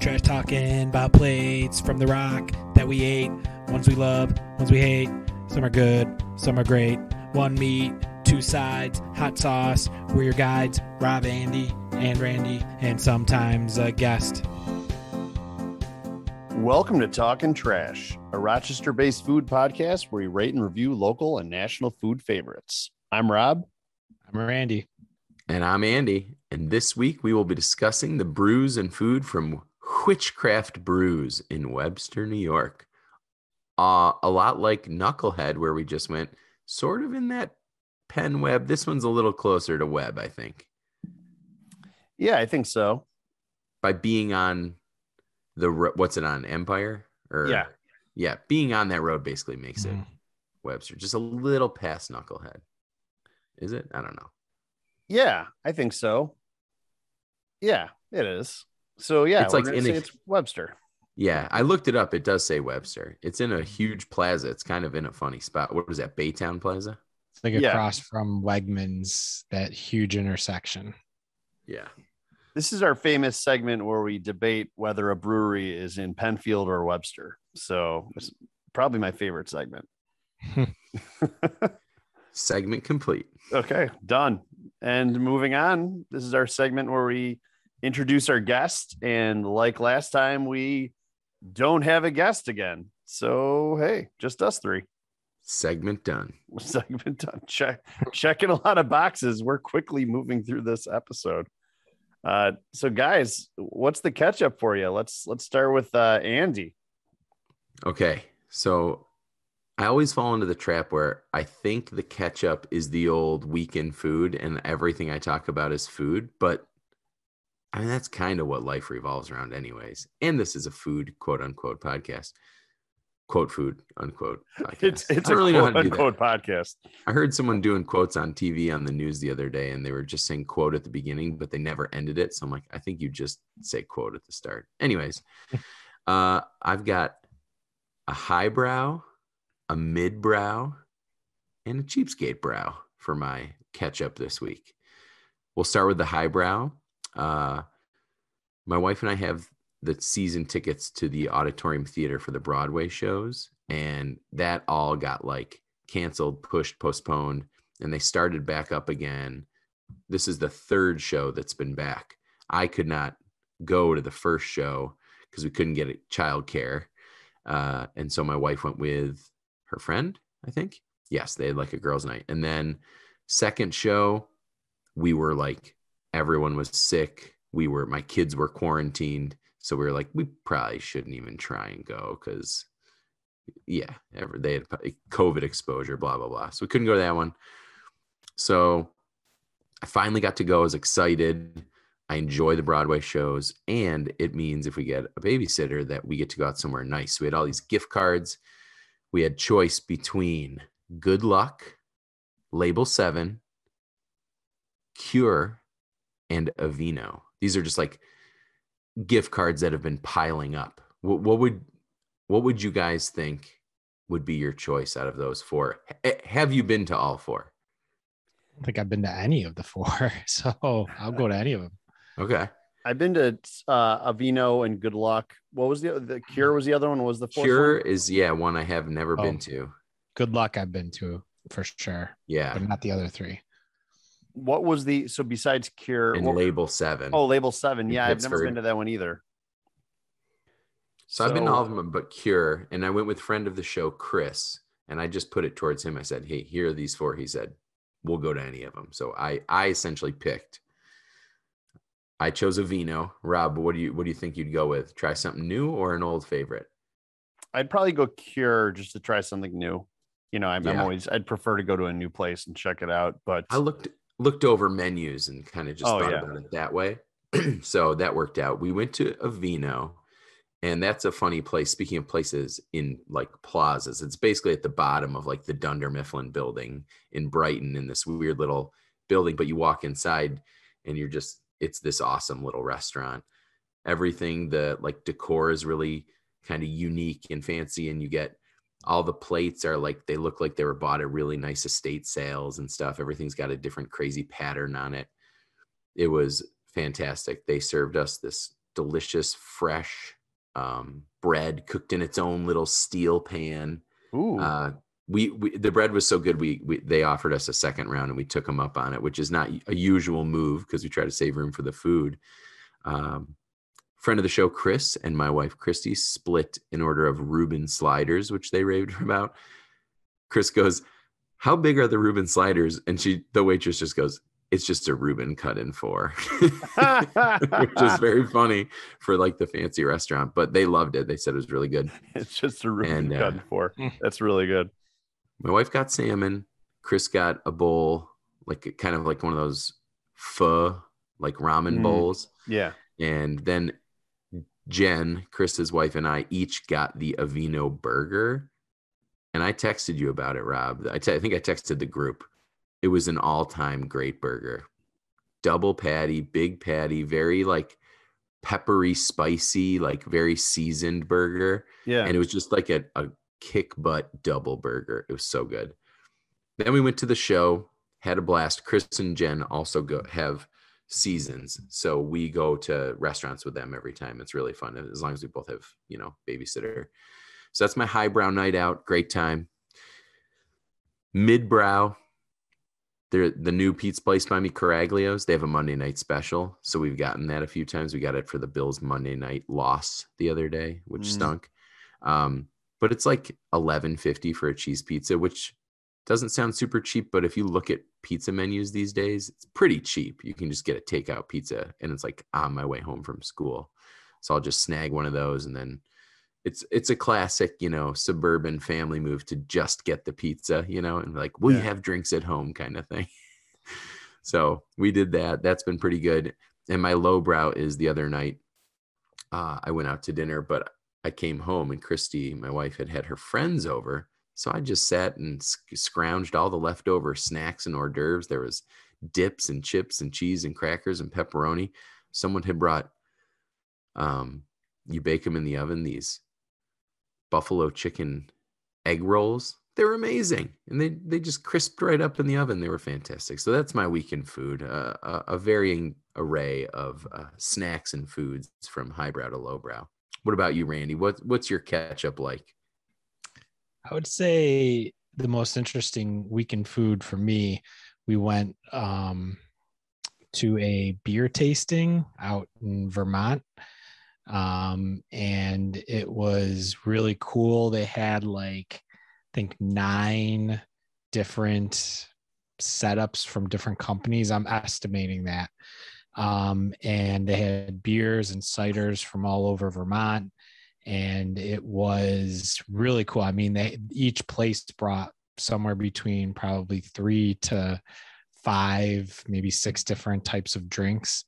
Trash talking about plates from the rock that we ate. Ones we love, ones we hate. Some are good, some are great. One meat, two sides, hot sauce. We're your guides, Rob, Andy, and Randy, and sometimes a guest. Welcome to Talking Trash, a Rochester based food podcast where we rate and review local and national food favorites. I'm Rob. I'm Randy. And I'm Andy. And this week we will be discussing the brews and food from Witchcraft Brews in Webster, New York. Uh, a lot like Knucklehead, where we just went sort of in that pen web. This one's a little closer to web, I think, Yeah, I think so. by being on the what's it on Empire or Yeah. yeah, being on that road basically makes it Mhm. Webster, just a little past Knucklehead. Is it? I don't know. Yeah, I think so. Yeah, it is. So yeah, It's like in a- it's Webster. Yeah, I looked it up. It does say Webster. It's in a huge plaza. It's kind of in a funny spot. What was that? Baytown Plaza? It's like Yeah. across from Wegmans, that huge intersection. Yeah. This is our famous segment where we debate whether a brewery is in Penfield or Webster. So it's probably my favorite segment. Segment complete. Okay, done. And moving on, this is our segment where we introduce our guest. And like last time, we don't have a guest again. So, hey, just us three. Segment done. Segment done. Check, checking a lot of boxes. We're quickly moving through this episode. Uh, so, guys, what's the catch up for you? Let's let's start with uh, Andy. Okay. So I always fall into the trap where I think the ketchup is the old weekend food and everything I talk about is food. But I mean, that's kind of what life revolves around, anyways. And this is a food, quote unquote, podcast. Quote food, unquote. Podcast. It's it's a really quote to do that. unquote podcast. I heard someone doing quotes on TV on the news the other day, and they were just saying quote at the beginning, but they never ended it. So I'm like, I think you just say quote at the start. Anyways, uh, I've got a highbrow, a midbrow, and a cheapskate brow for my catch up this week. We'll start with the highbrow. Uh, my wife and I have the season tickets to the auditorium theater for the Broadway shows, and that all got like canceled, pushed, postponed, and they started back up again. This is the third show that's been back. I could not go to the first show because we couldn't get childcare. Uh, and so my wife went with her friend, I think. Yes, they had like a girls' night. And then second show, we were like everyone was sick. We were my kids were quarantined. So we were like, we probably shouldn't even try and go because yeah, ever they had COVID exposure, blah blah blah. So we couldn't go to that one. So I finally got to go. I was excited. I enjoy the Broadway shows, and it means if we get a babysitter that we get to go out somewhere nice. We had all these gift cards. We had choice between Good Luck, Label Seven, Cure, and Avvino. These are just like gift cards that have been piling up. What, what would what would you guys think would be your choice out of those four? H- have you been to all four? I don't think I've been to any of the four, so I'll go to any of them. Okay. I've been to uh, Avvino and Good Luck. What was the the Cure? Was the other one? Was the fourth Cure one? is yeah one I have never Oh. been to. Good luck, I've been to for sure, Yeah, but not the other three. What was the so besides Cure? and what- Label Seven. oh, Label Seven. Yeah, I've never been to that one either. so I've been to all of them but Cure, and I went with friend of the show Chris, and I just put it towards him. I said, "Hey, here are these four." He said, "We'll go to any of them." So I I essentially picked. I chose Avvino. Rob, what do you what do you think you'd go with? Try something new or an old favorite? I'd probably go Cure just to try something new. You know, I'm, I'm always I'd prefer to go to a new place and check it out. But I looked looked over menus and kind of just Oh, thought yeah. about it that way. so that worked out. We went to Avvino, and that's a funny place. Speaking of places in like plazas, it's basically at the bottom of like the Dunder Mifflin building in Brighton in this weird little building. But you walk inside and you're just it's this awesome little restaurant. Everything the like decor is really kind of unique and fancy, and you get all the plates are like they look like they were bought at really nice estate sales and stuff. Everything's got a different crazy pattern on it. It was fantastic. They served us this delicious, fresh um, bread cooked in its own little steel pan. Ooh. Uh, we, we the bread was so good we, we they offered us a second round and we took them up on it, which is not a usual move because we try to save room for the food. Um, friend of the show Chris and my wife Christy split in order of Reuben sliders, which they raved about. Chris goes, "How big are the Reuben sliders?" And she, the waitress, just goes, "It's just a Reuben cut in four. which is very funny for like the fancy restaurant. But they loved it. They said it was really good. it's just a Reuben And, uh, cut in four. Mm. That's really good. My wife got salmon. Chris got a bowl, like kind of like one of those pho, like ramen Mm. bowls. Yeah. And then Jen, Chris's wife, and I each got the Avvino burger. And I texted you about it, Rob. I te- I think I texted the group. It was an all time great burger. Double patty, big patty, very like peppery, spicy, like very seasoned burger. Yeah. And it was just like a, a kick butt double burger. It was so good. Then we went to the show, had a blast. Chris and Jen also go have seasons. So we go to restaurants with them every time. It's really fun as long as we both have, you know, babysitter. So that's my highbrow night out. Great time. Midbrow. They're the new pizza place by me, Caraglio's. They have a Monday night special. So we've gotten that a few times. We got it for the Bills Monday night loss the other day, which Mm. stunk. Um, but it's like eleven fifty for a cheese pizza, which doesn't sound super cheap, but if you look at pizza menus these days, it's pretty cheap. You can just get a takeout pizza and it's like on my way home from school. So I'll just snag one of those and then it's it's a classic, you know, suburban family move to just get the pizza, you know, and like, you Yeah. have drinks at home kind of thing. so we did that. That's been pretty good. And my lowbrow is the other night. Uh, I went out to dinner, but I came home and Christy, my wife, had had her friends over. So I just sat and scrounged all the leftover snacks and hors d'oeuvres. There was dips and chips and cheese and crackers and pepperoni. Someone had brought, um, you bake them in the oven, these buffalo chicken egg rolls. They're amazing. And they, they just crisped right up in the oven. They were fantastic. So that's my weekend food, uh, a, a varying array of uh, snacks and foods from highbrow to lowbrow. What about you, Randy? What, what's your catch up like? I would say the most interesting weekend food for me, we went um, to a beer tasting out in Vermont. Um, and it was really cool. They had like, I think nine different setups from different companies. I'm estimating that. Um, and they had beers and ciders from all over Vermont and it was really cool. I mean, they each place brought somewhere between probably three to five, maybe six different types of drinks.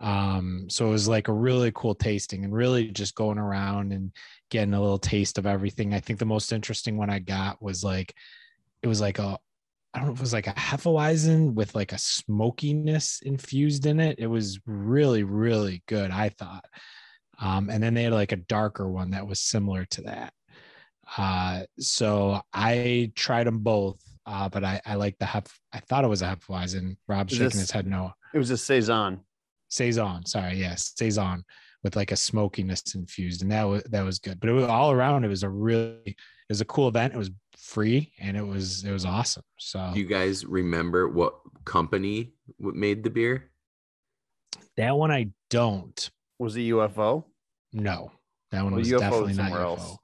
Um, so it was like a really cool tasting and really just going around and getting a little taste of everything. I think the most interesting one I got was like it was like a I don't know if it was like a Hefeweizen with like a smokiness infused in it. It was really, really good, I thought. Um, and then they had like a darker one that was similar to that. Uh, so I tried them both, uh, but I, I like the Hef. I thought it was a Hefeweizen. Rob's Is shaking this- his head no. It was a saison. Saison, sorry, yes, Saison with like a smokiness infused, and that was that was good. But it was all around. It was a really, it was a cool event. It was free, and it was it was awesome. So Do you guys remember what company w- made the beer? that one I don't Was it UFO? No, That one Well, was UFO definitely not somewhere UFO. else.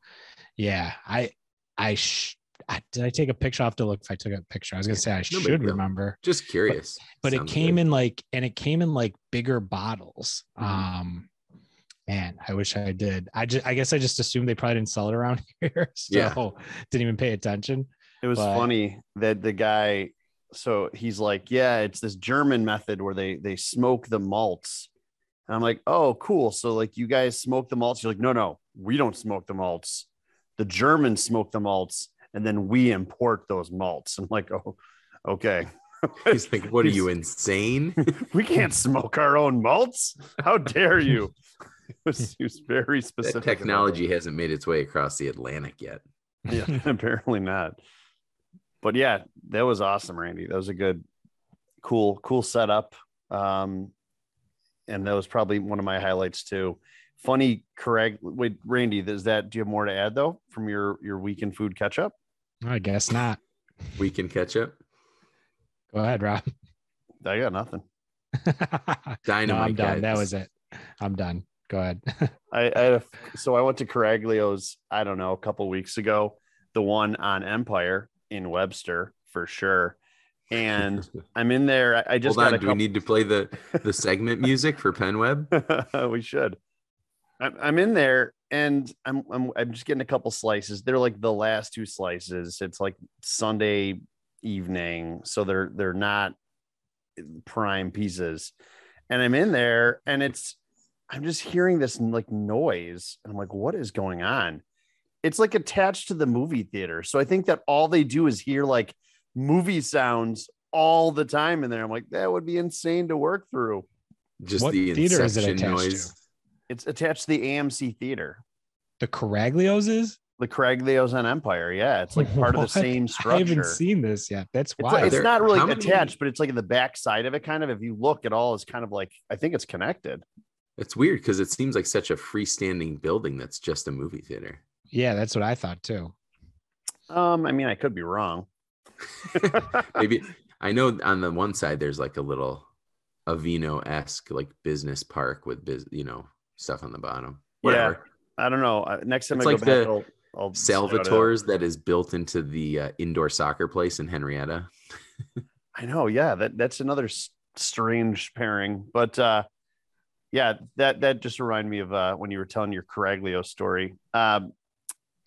Yeah, I I, sh- I did I take a picture. I have to look if I took a picture. I was gonna say I big should deal. remember. Just curious. but it came good. in like and it came in like bigger bottles Mhm. um man i wish i did i just i guess i just assumed they probably didn't sell it around here so Yeah. didn't even pay attention It was But- funny that the guy, so he's like, yeah, it's this German method where they they smoke the malts. And I'm like, oh, cool. So like you guys smoke the malts. You're like, no, no, we don't smoke the malts. The Germans smoke the malts, and then we import those malts. I'm like, oh, okay. He's like, "What are you insane?" we can't smoke our own malts. How dare you? It was, he was very specific. about technology hasn't made its way across the Atlantic yet. Yeah, apparently not. But yeah, that was awesome, Randy. That was a good, cool, cool setup. Um, and that was probably one of my highlights too. Funny, correct? Wait, Randy, is that? Do you have more to add though from your your weekend food catch up? I guess not. We can catch up. Go ahead, Rob. I got nothing. Dynamite. no, I'm done. guy. That was it. I'm done. Go ahead. I, I had a, so I went to Caraglio's. I don't know a couple weeks ago. The one on Empire in Webster for sure. And I'm in there. I, just Hold on. Do couple. we need to play the the segment music for Penweb? we should. I'm, I'm in there and I'm, I'm I'm just getting a couple slices. They're like the last two slices. It's like Sunday evening, so they're they're not prime pieces. And I'm in there and it's I'm just hearing this like noise. And I'm like, what is going on? It's like attached to the movie theater. So I think that all they do is hear like movie sounds all the time in there. I'm like, that would be insane to work through. Just What the theater is it attached noise. to? It's attached to the AMC theater. The Caraglios is The Craglios on Empire. Yeah, it's like part of the same same I haven't seen this yet. That's it's, why. like- it's There- not really how many- attached, but it's like in the back side of it, kind of. If you look at all, it's kind of like I think it's connected. It's weird because it seems like such a freestanding building that's just a movie theater. yeah, that's what I thought too. Um, I mean, I could be wrong. Maybe I know on the one side there's like a little Avvino esque like business park with biz, you know, stuff on the bottom. Yeah. I don't know. Next time It's I like go back, the I'll, I'll shout it out. Salvatore's that is built into the uh, indoor soccer place in Henrietta. I know. Yeah, that that's another s- strange pairing, but uh, yeah, that that just reminded me of uh, when you were telling your Caraglio story. Um,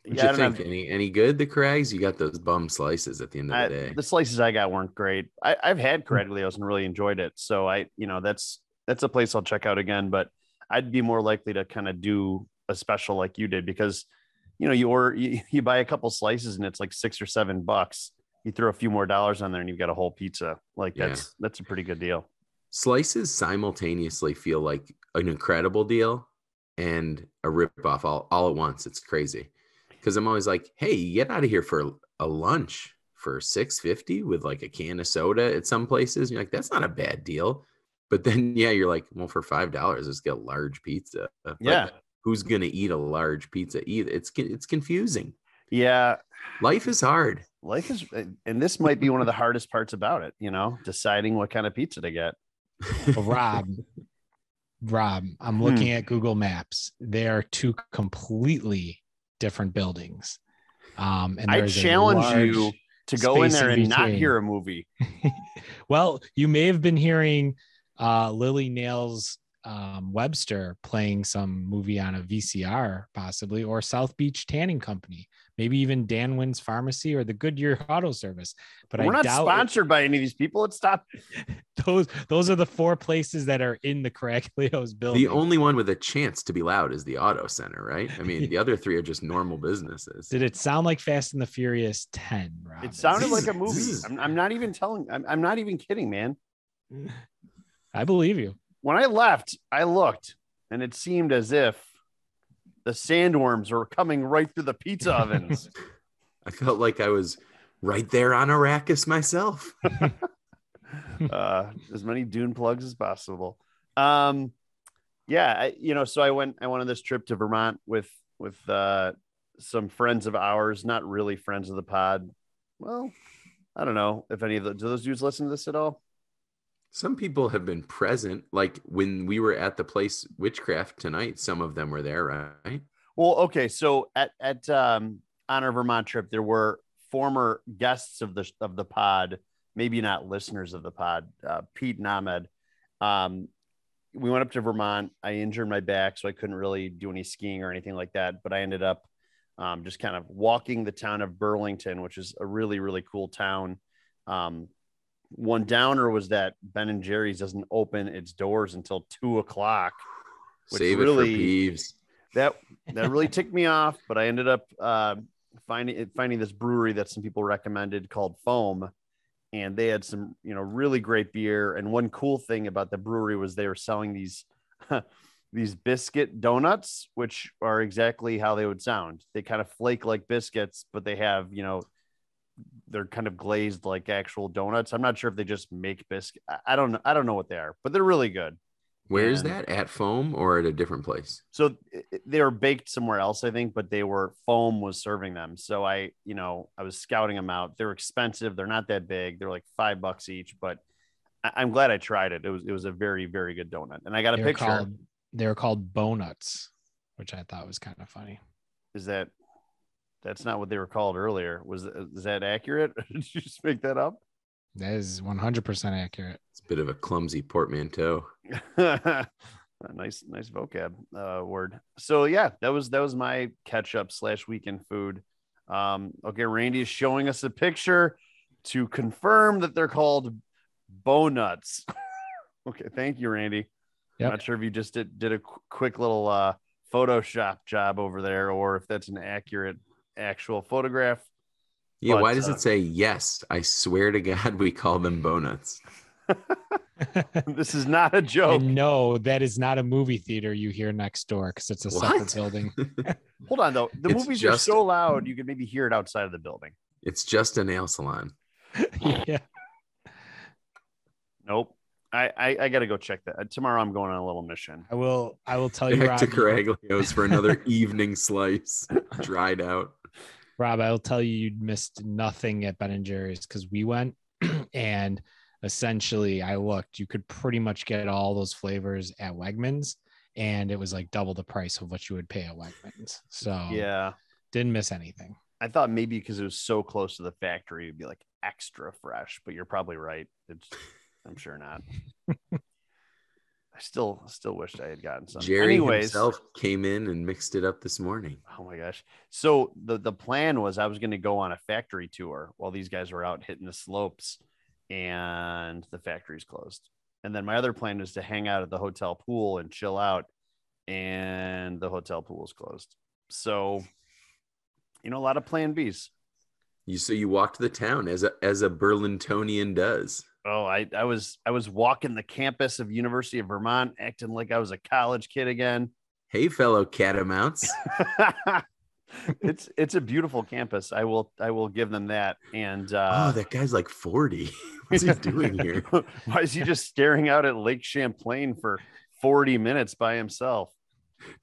What yeah, you think? have- Any any good? The Crags? You got those bum slices at the end of I, the day. the slices I got weren't great. I, I've had hmm. Caraglios and really enjoyed it. So I, you know, that's that's a place I'll check out again. But I'd be more likely to kind of do a special like you did because, you know, you or you, you buy a couple slices and it's like six or seven bucks. You throw a few more dollars on there and you've got a whole pizza. Like Yeah. that's that's a pretty good deal. Slices simultaneously feel like an incredible deal and a ripoff all, all at once. It's crazy. Because I'm always like, hey, you get out of here for a lunch for 650 with like a can of soda at some places. And You're like, that's not a bad deal. But then yeah, you're like, well, for five dollars, let's get a large pizza. Like, Yeah. who's gonna eat a large pizza either? It's it's confusing. Yeah. Life is hard. Life is and this might be one of the hardest parts about it, you know, deciding what kind of pizza to get. Rob, Rob, I'm Hmm. looking at Google Maps. They are two completely different buildings. Um, and I challenge you to go in there in and not hear a movie. well, you may have been hearing uh, Lily Nails um, Webster playing some movie on a VCR, possibly, or South Beach Tanning Company, maybe even Dan Wynn's Pharmacy or the Goodyear Auto Service. But We're I not doubt it- sponsored by any of these people. Let's stop. those those are the four places that are in the Caraglios building. The only one with a chance to be loud is the auto center, right? I mean, the other three are just normal businesses. Did it sound like Fast and the Furious 10, Rob? It sounded like a movie. I'm, I'm not even telling. I'm, I'm not even kidding, man. I believe you. When I left, I looked, and it seemed as if the sandworms were coming right through the pizza ovens. I felt like I was right there on Arrakis myself. uh, as many dune plugs as possible. Um, yeah, I, you know, so I went. I went on this trip to Vermont with with uh, some friends of ours, not really friends of the pod. Well, I don't know if any of the do those dudes listen to this at all. Some people have been present, like when we were at the place Witchcraft tonight. Some of them were there, right? Well, okay, so at at um, on our Vermont trip, there were former guests of the of the pod, maybe not listeners of the pod. Uh, Pete and Ahmed. Um, we went up to Vermont. I injured my back, so I couldn't really do any skiing or anything like that. But I ended up um, just kind of walking the town of Burlington, which is a really really cool town. Um, one downer was that Ben and Jerry's doesn't open its doors until two o'clock. Which Save really- it for Peeves. that that really ticked me off but i ended up uh, finding finding this brewery that some people recommended called foam and they had some you know really great beer and one cool thing about the brewery was they were selling these these biscuit donuts which are exactly how they would sound they kind of flake like biscuits but they have you know they're kind of glazed like actual donuts i'm not sure if they just make biscuit i don't know i don't know what they are but they're really good Where is that? At Foam or at a different place? So i- i- they were baked somewhere else, I think, but they were foam was serving them. So I, you know, I was scouting them out. They're expensive. They're not that big. They're like five bucks each, but I- I'm glad I tried it. It was it was a very very good donut, and I got a They were picture. called they were called Bonuts, which I thought was kind of funny. Is that that's not what they were called earlier? Was is that accurate? Did you just make that up? That is 100% accurate. It's a bit of a clumsy portmanteau. A nice nice vocab uh, word so yeah that was that was my catch up slash weekend food um okay randy is showing us a picture to confirm that they're called bow nuts. okay thank you randy Yep. not sure if you just did, did a qu- quick little uh photoshop job over there or if that's an accurate actual photograph Yeah, But, why does uh, it say yes? I swear to God, we call them bonuts. this is not a joke and no, that is not a movie theater you hear next door because it's a separate building. hold on though the It's movies are so loud you could maybe hear it outside of the building it's just a nail salon. yeah. Nope. I, I, I got to go check that. Uh, Tomorrow I'm going on a little mission. I will I will tell you Back Rob, to Caraglio's for another evening slice, dried out. Rob, I will tell you you missed nothing at Ben and Jerry's because we went and essentially I looked, you could pretty much get all those flavors at Wegmans and it was like double the price of what you would pay at Wegmans. So Yeah. didn't miss anything. I thought maybe because it was so close to the factory, it'd be like extra fresh, but you're probably right. It's, I'm sure not. I still still wished I had gotten some. Jerry Anyways, himself came in and mixed it up this morning. oh my gosh. So the the plan was I was going to go on a factory tour while these guys were out hitting the slopes and the factory's closed. And then my other plan was to hang out at the hotel pool and chill out and the hotel pool is closed. So you know a lot of plan Bs. You so you walked the town as a as a Burlingtonian does. Oh, I, I was I was walking the campus of University of Vermont acting like I was a college kid again. Hey, fellow catamounts. it's it's a beautiful campus. I will I will give them that. And oh, uh that guy's like 40. What's he doing here? why is he just staring out at Lake Champlain for 40 minutes by himself?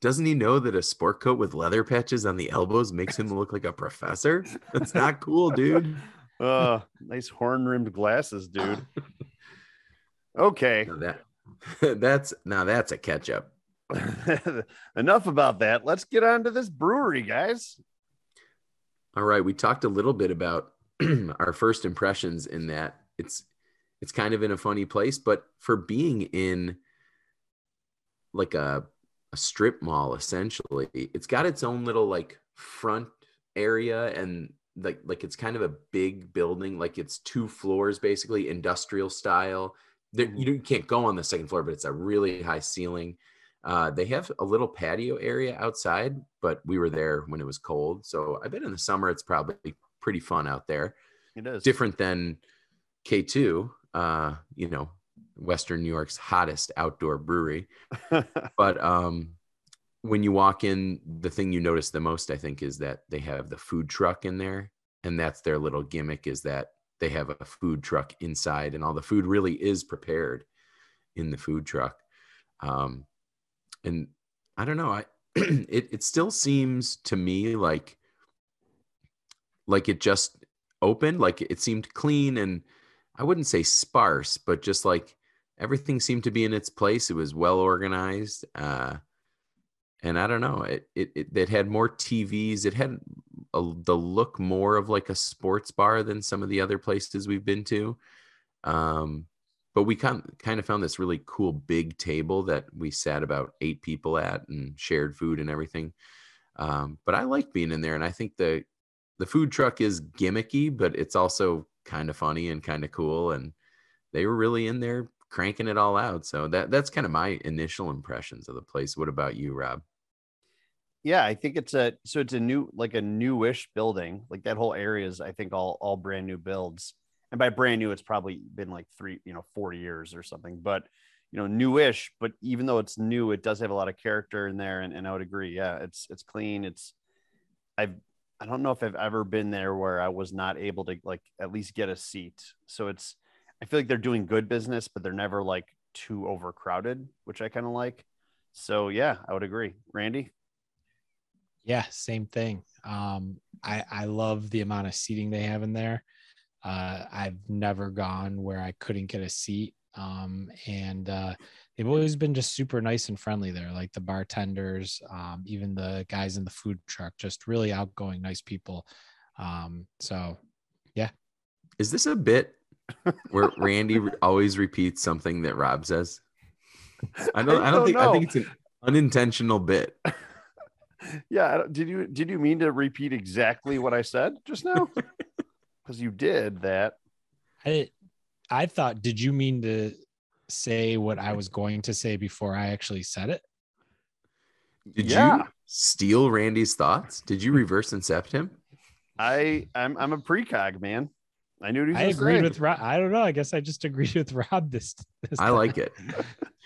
Doesn't he know that a sport coat with leather patches on the elbows makes him look like a professor? That's not cool, dude. Uh nice horn rimmed glasses, dude. Okay. Now that that's now that's a catch up. Enough about that. Let's get on to this brewery, guys. All right, we talked a little bit about our first impressions in that it's it's kind of in a funny place, but for being in like a a strip mall essentially, it's got its own little like front area and like like it's kind of a big building, like it's two floors basically, industrial style. There, you, you can't go on the second floor, but it's a really high ceiling. Uh, they have a little patio area outside, but we were there when it was cold. So I bet in the summer it's probably pretty fun out there. It is Different than K2, uh, you know, Western New York's hottest outdoor brewery. But um, when you walk in, the thing you notice the most, I think, is that they have the food truck in there. And that's their little gimmick is that they have a food truck inside and all the food really is prepared in the food truck. Um, and I don't know, I it, it still seems to me like like it just opened, like it seemed clean and I wouldn't say sparse, but just like everything seemed to be in its place. It was well organized. Uh, and I don't know, it, it, it, had more TVs. It had a, the look more of like a sports bar than some of the other places we've been to. Um, but we kind kind of found this really cool big table that we sat about eight people at and shared food and everything. Um, but I like being in there, and I think the the food truck is gimmicky, but it's also kind of funny and kind of cool. And they were really in there cranking it all out. So that that's kind of my initial impressions of the place. What about you, Rob? Yeah i think it's a so it's a new like a newish building like that whole area is i think all all brand new builds and by brand new it's probably been like three you know 40 years or something but you know newish but even though it's new it does have a lot of character in there and, and i would agree yeah it's it's clean it's i've i don't know if i've ever been there where i was not able to like at least get a seat so it's i feel like they're doing good business but they're never like too overcrowded, which I kind of like. So yeah, I would agree. Randy? Yeah, same thing. Um, I I love the amount of seating they have in there. Uh, I've never gone where I couldn't get a seat. Um, and uh, they've always been just super nice and friendly there, like the bartenders, um, even the guys in the food truck, just really outgoing, nice people. Um, so, yeah. Is this a bit where Randy always repeats something that Rob says? I don't. I, don't, think. Know. I think it's an unintentional bit. Yeah. Did you did you mean to repeat exactly what I said just now? Because you did that. I I thought. Did you mean to say what I was going to say before I actually said it? Did yeah. you steal Randy's thoughts? Did you reverse incept him? I I'm I'm a precog man. I knew I agreed saying. with Rob. I don't know. I guess I just agreed with Rob this. this I like it.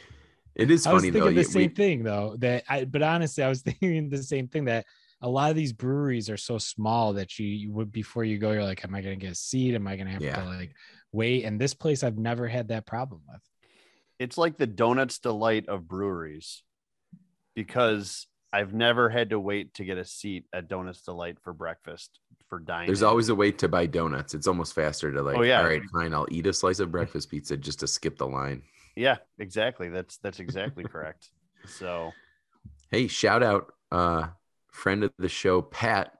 It is I funny was thinking though. the same we... thing though. That I, but honestly, I was thinking the same thing that a lot of these breweries are so small that you, you would before you go, you're like, am I going to get a seat? Am I going to have yeah. to like wait? And this place, I've never had that problem with. It's like the donuts delight of breweries because I've never had to wait to get a seat at Donuts Delight for breakfast for dining. There's always a wait to buy donuts. It's almost faster to like, oh, yeah. all right, fine, I'll eat a slice of breakfast pizza just to skip the line. Yeah, exactly. That's that's exactly correct. So hey, shout out uh friend of the show, Pat.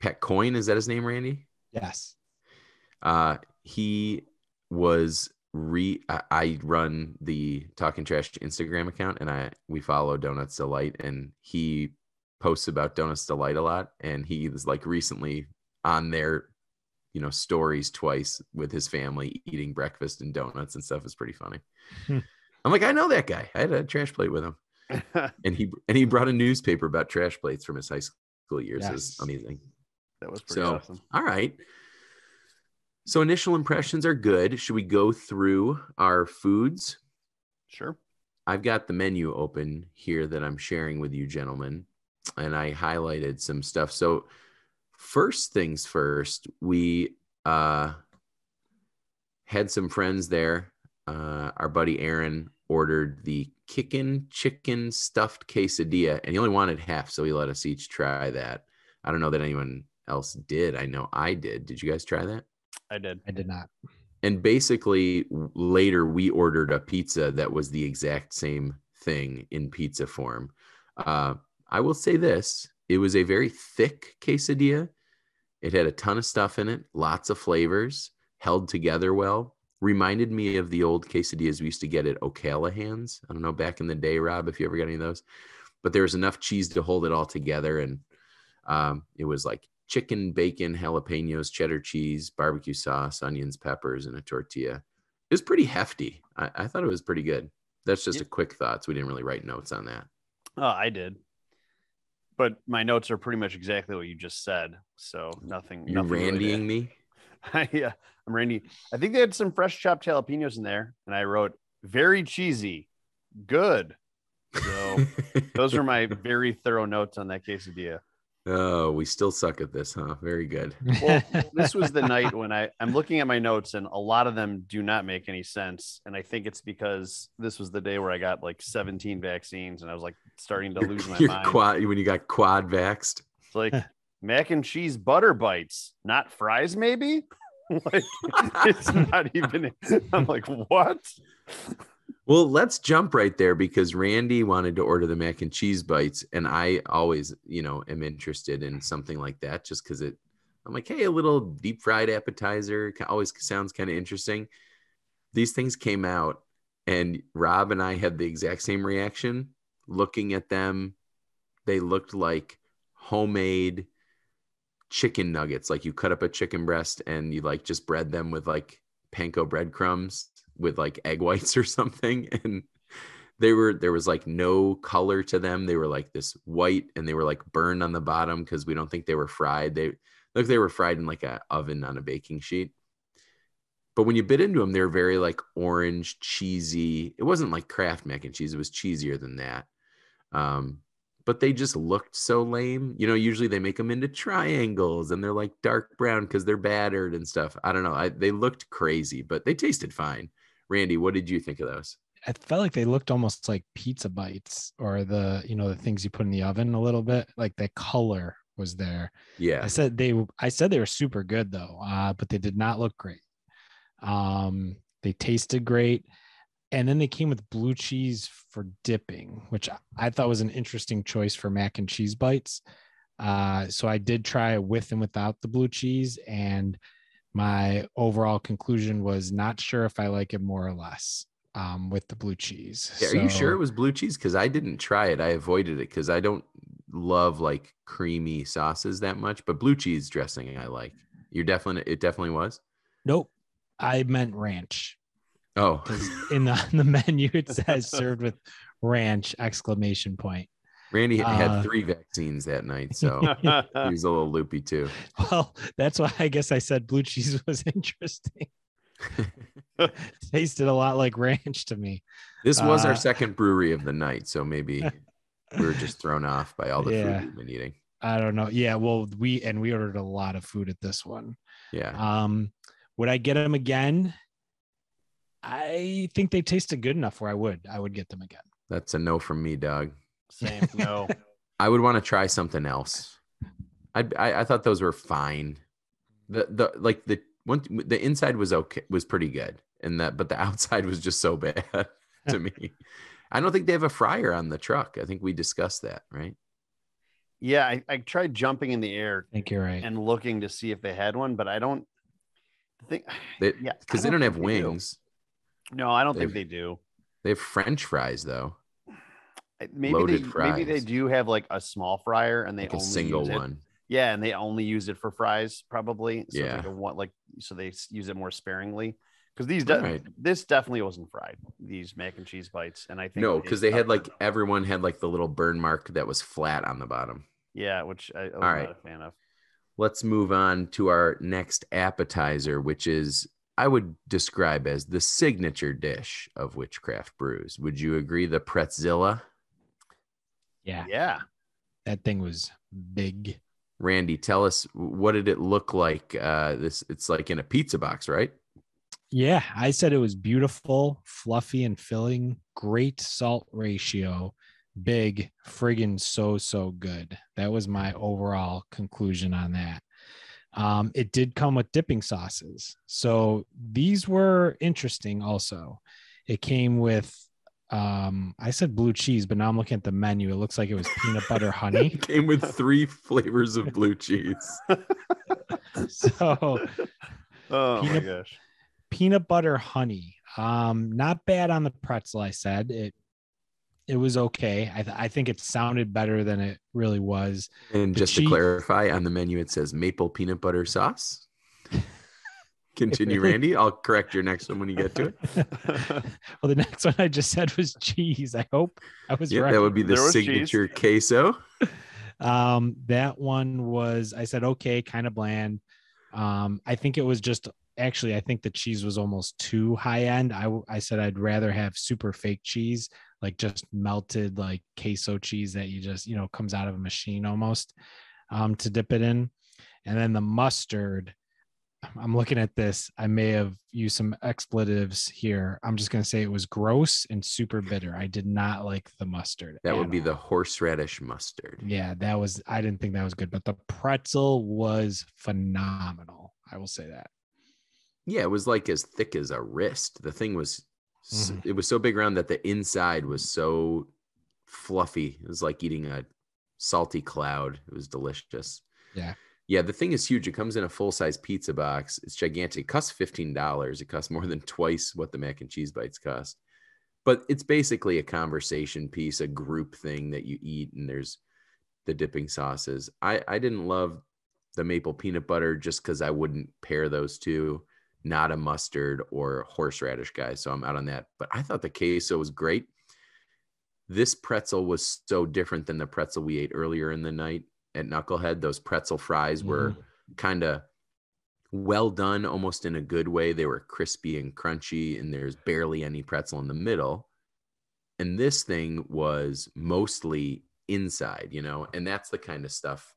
Pat Coin, is that his name, Randy? Yes. Uh he was re I run the talking trash Instagram account and I we follow Donuts Delight and he posts about Donuts Delight a lot and he was like recently on their you know stories twice with his family eating breakfast and donuts and stuff is pretty funny. Hmm. I'm like I know that guy. I had a trash plate with him. and he and he brought a newspaper about trash plates from his high school years. Yes. Was amazing. That was pretty so, awesome. All right. So initial impressions are good. Should we go through our foods? Sure. I've got the menu open here that I'm sharing with you, gentlemen, and I highlighted some stuff. So first things first, we uh, had some friends there. Uh, our buddy Aaron ordered the kickin' chicken stuffed quesadilla, and he only wanted half, so he let us each try that. I don't know that anyone else did. I know I did. Did you guys try that? I did. I did not. And basically, later we ordered a pizza that was the exact same thing in pizza form. Uh, I will say this it was a very thick quesadilla. It had a ton of stuff in it, lots of flavors, held together well. Reminded me of the old quesadillas we used to get at O'Callahan's. I don't know back in the day, Rob, if you ever got any of those. But there was enough cheese to hold it all together, and um, it was like chicken, bacon, jalapenos, cheddar cheese, barbecue sauce, onions, peppers, and a tortilla. It was pretty hefty. I, I thought it was pretty good. That's just yeah. a quick thought. So we didn't really write notes on that. Oh, I did. But my notes are pretty much exactly what you just said. So nothing. You're nothing randying really me? yeah, I'm Randy. I think they had some fresh chopped jalapenos in there. And I wrote, very cheesy. Good. So those are my very thorough notes on that quesadilla. Oh, we still suck at this, huh? Very good. Well, this was the night when I I'm looking at my notes and a lot of them do not make any sense, and I think it's because this was the day where I got like 17 vaccines and I was like starting to lose my mind. Quad when you got quad vaxed. It's like mac and cheese butter bites, not fries, maybe. like it's not even. I'm like, what? Well, let's jump right there because Randy wanted to order the mac and cheese bites, and I always, you know, am interested in something like that just because it. I'm like, hey, a little deep fried appetizer always sounds kind of interesting. These things came out, and Rob and I had the exact same reaction. Looking at them, they looked like homemade chicken nuggets. Like you cut up a chicken breast and you like just bread them with like panko breadcrumbs with like egg whites or something and they were there was like no color to them they were like this white and they were like burned on the bottom because we don't think they were fried they look they were fried in like a oven on a baking sheet but when you bit into them they were very like orange cheesy it wasn't like kraft mac and cheese it was cheesier than that um but they just looked so lame. You know, usually they make them into triangles and they're like dark brown because they're battered and stuff. I don't know. I, they looked crazy, but they tasted fine. Randy, what did you think of those? I felt like they looked almost like pizza bites or the you know the things you put in the oven a little bit. Like the color was there. Yeah. I said they I said they were super good though, uh, but they did not look great. Um, they tasted great. And then they came with blue cheese for dipping, which I- thought was an interesting choice for mac and cheese bites. Uh, so I did try it with and without the blue cheese, and my overall conclusion was not sure if I like it more or less um, with the blue cheese. Yeah, Are you sure it was blue cheese? Because I didn't try it. I avoided it because I don't love like creamy sauces that much. But blue cheese dressing I like. You're definitely it definitely was. Nope, I meant ranch. Oh, in the in the menu it says served with ranch exclamation point. Randy Uh, had three vaccines that night, so he was a little loopy too. Well, that's why I guess I said blue cheese was interesting. Tasted a lot like ranch to me. This was our Uh, second brewery of the night, so maybe we were just thrown off by all the Yeah. food we've been eating. I don't know. Yeah, well, we and we ordered a lot of food at this one. Yeah. Um, would I get them again? I think they tasted good enough where I would. I would get them again. That's a no from me, dog. Same. No. I would want to try something else. I, I I thought those were fine. The the like the one the inside was okay was pretty good, and that but the outside was just so bad to me. I don't think they have a fryer on the truck. I think we discussed that, right? Yeah, I, I tried jumping in the air I think you're right. and looking to see if they had one, but I don't think. They, Yeah, because they don't have think they do. wings. No, I don't think They've- they do. They have French fries though, I- Maybe Loaded they maybe they do have like a small fryer and they like a single use it- one. Yeah, and they only use it for fries, probably. So Yeah. they want like so they use it more sparingly. Because these, de- right. this definitely wasn't fried. These mac and cheese bites, and I think No, because they had stuck- like everyone had like the little burn mark that was flat on the bottom. yeah, which I, I was All not a fan of. Let's move on to our next appetizer, which is I would describe as the signature dish of Witchcraft Brews. Would you agree? The Pretzilla? Yeah, Yeah, that thing was big. Randy, tell us what did it look like? Uh, this it's like in a pizza box, right? Yeah, I said it was beautiful, fluffy, and filling. Great salt ratio. Big, friggin' so, so good. That was my overall conclusion on that. Um, it did come with dipping sauces. So these were interesting also. It came with, um, I said blue cheese, but now I'm looking at the menu. It looks like it was peanut butter honey. It came with three flavors of blue cheese. So Oh my Peanut- gosh. peanut butter honey um not bad on the pretzel i said it it was okay i, th- I think it sounded better than it really was And The just to clarify, on the menu it says maple peanut butter sauce. Continue, Randy. I'll correct your next one when you get to it. well the next one i just said was cheese i hope i was Yeah, right that would be the There was cheese. signature queso. um that one was i said okay kind of bland um i think it was just actually i think the cheese was almost too high end I I said i'd rather have super fake cheese like just melted like queso cheese that you just you know comes out of a machine almost um to dip it in and then the mustard i'm looking at this i may have used some expletives here i'm just going to say it was gross and super bitter i did not like the mustard That would be all. the horseradish mustard. Yeah, that was I didn't think that was good, but the pretzel was phenomenal. I will say that. Yeah, it was like as thick as a wrist. The thing was, s Mhm. it was so big around that the inside was so fluffy. It was like eating a salty cloud. It was delicious. Yeah. Yeah, the thing is huge. It comes in a full size pizza box. It's gigantic. It costs fifteen dollars. It costs more than twice what the mac and cheese bites cost. But it's basically a conversation piece, a group thing that you eat, and there's the dipping sauces. I I didn't love the maple peanut butter just because I wouldn't pair those two. Not a mustard or horseradish guy, so I'm out on that. But I thought the queso was great. This pretzel was so different than the pretzel we ate earlier in the night at Knucklehead. Those pretzel fries were kind of well done, almost in a good way. They were crispy and crunchy, and there's barely any pretzel in the middle. And this thing was mostly inside, you know, and that's the kind of stuff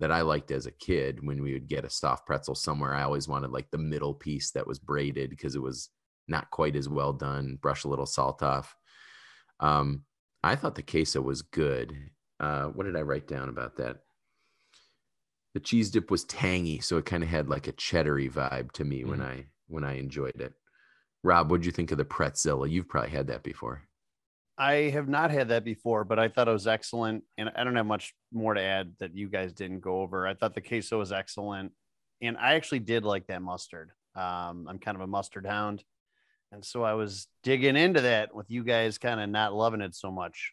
that I liked as a kid when we would get a soft pretzel somewhere. I always wanted like the middle piece that was braided because it was not quite as well done. Brush a little salt off. Um, I thought the queso was good. Uh, what did I write down about that? The cheese dip was tangy, so it kind of had like a cheddary vibe to me mm when I when I enjoyed it. Rob, what'd you think of the pretzilla? You've probably had that before. I have not had that before, but I thought it was excellent. And I don't have much more to add that you guys didn't go over. I thought the queso was excellent. And I actually did like that mustard. Um, I'm kind of a mustard hound. And so I was digging into that with you guys kind of not loving it so much.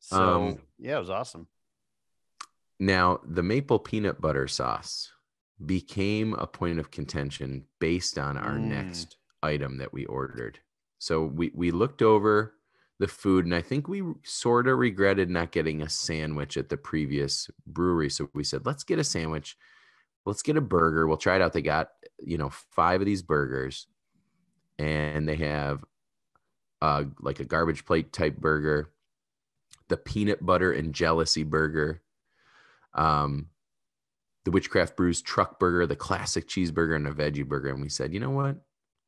So um, yeah, it was awesome. Now, the maple peanut butter sauce became a point of contention based on our mm. next item that we ordered. So we we looked over the food. And I think we sort of regretted not getting a sandwich at the previous brewery. So we said, let's get a sandwich. Let's get a burger. We'll try it out. They got, you know, five of these burgers and they have uh, like a garbage plate type burger, the peanut butter and jealousy burger, um, the Witchcraft Brews truck burger, the classic cheeseburger, and a veggie burger. And we said, you know what?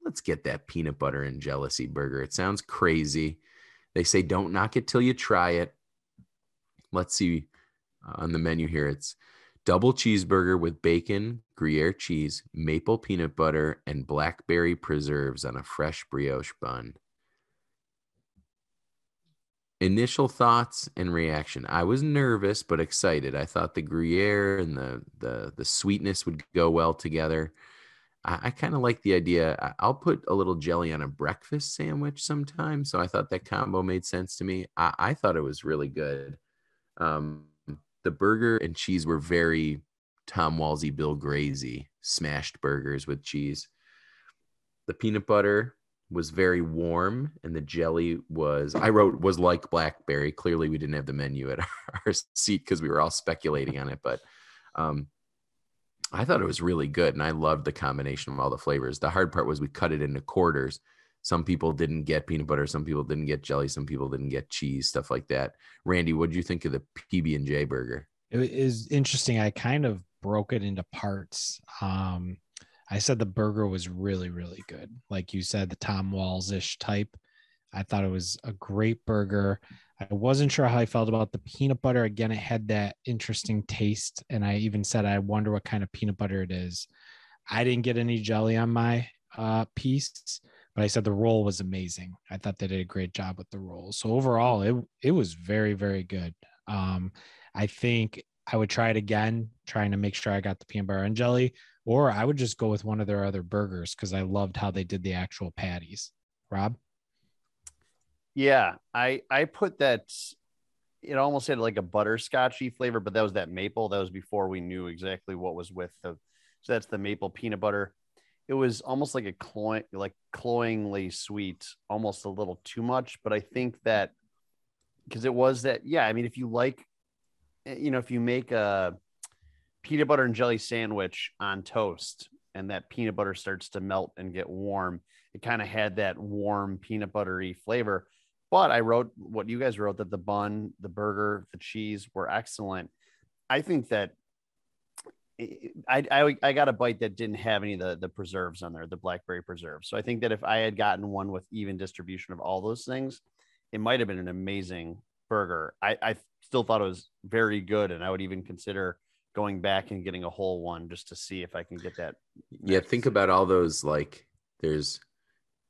Let's get that peanut butter and jealousy burger. It sounds crazy. They say don't knock it till you try it. Let's see uh, on the menu here. It's double cheeseburger with bacon, Gruyere cheese, maple peanut butter, and blackberry preserves on a fresh brioche bun. Initial thoughts and reaction. I was nervous but excited. I thought the Gruyere and the the the sweetness would go well together. I, I kind of like the idea. I'll put a little jelly on a breakfast sandwich sometime. So I thought that combo made sense to me. I, I thought it was really good. Um, the burger and cheese were very Tom Wahl's-y, Bill Gray's-y smashed burgers with cheese. The peanut butter was very warm and the jelly was i wrote was like blackberry clearly we didn't have the menu at our seat because we were all speculating on it but um, I thought it was really good, and I loved the combination of all the flavors. The hard part was we cut it into quarters. Some people didn't get peanut butter, some people didn't get jelly, some people didn't get cheese, stuff like that. Randy, what did you think of the PB and J burger? It is interesting. I kind of broke it into parts. Um, I said the burger was really, really good. Like you said, the Tom Wahl's ish type. I thought it was a great burger. I wasn't sure how I felt about the peanut butter. Again, it had that interesting taste. And I even said, I wonder what kind of peanut butter it is. I didn't get any jelly on my uh, piece, but I said the roll was amazing. I thought they did a great job with the roll. So overall, it, it was very, very good. Um, I think I would try it again, trying to make sure I got the peanut butter and jelly, or I would just go with one of their other burgers because I loved how they did the actual patties. Rob? Yeah, I I put that. It almost had like a butterscotchy flavor, but that was that maple. That was before we knew exactly what was with the. So that's the maple peanut butter. It was almost like a cloy, like cloyingly sweet, almost a little too much. But I think that because it was that, yeah. I mean, if you like, eh, you know, if you make a peanut butter and jelly sandwich on toast, and that peanut butter starts to melt and get warm, it kind of had that warm peanut buttery flavor but I wrote what you guys wrote that the bun, the burger, the cheese were excellent. I think that I, I, I got a bite that didn't have any of the, the preserves on there, the blackberry preserves. So I think that if I had gotten one with even distribution of all those things, it might have been an amazing burger. I, I still thought it was very good, and I would even consider going back and getting a whole one just to see if I can get that. Next. Yeah, think about all those like there's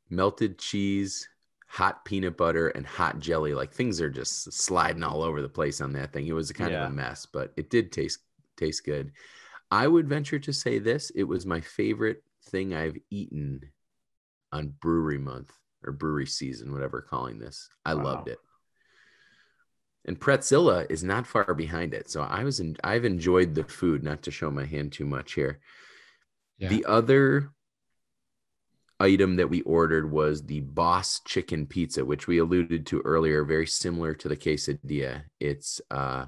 melted cheese, hot peanut butter and hot jelly. Like things are just sliding all over the place on that thing. It was kind yeah. of a mess, but it did taste taste good. I would venture to say this: it was my favorite thing I've eaten on brewery month or brewery season, whatever calling this. I wow. loved it. And Pretzilla is not far behind it. So I was in, I've enjoyed the food, not to show my hand too much here. Yeah. The other item that we ordered was the Boss Chicken Pizza, which we alluded to earlier, very similar to the quesadilla. It's uh,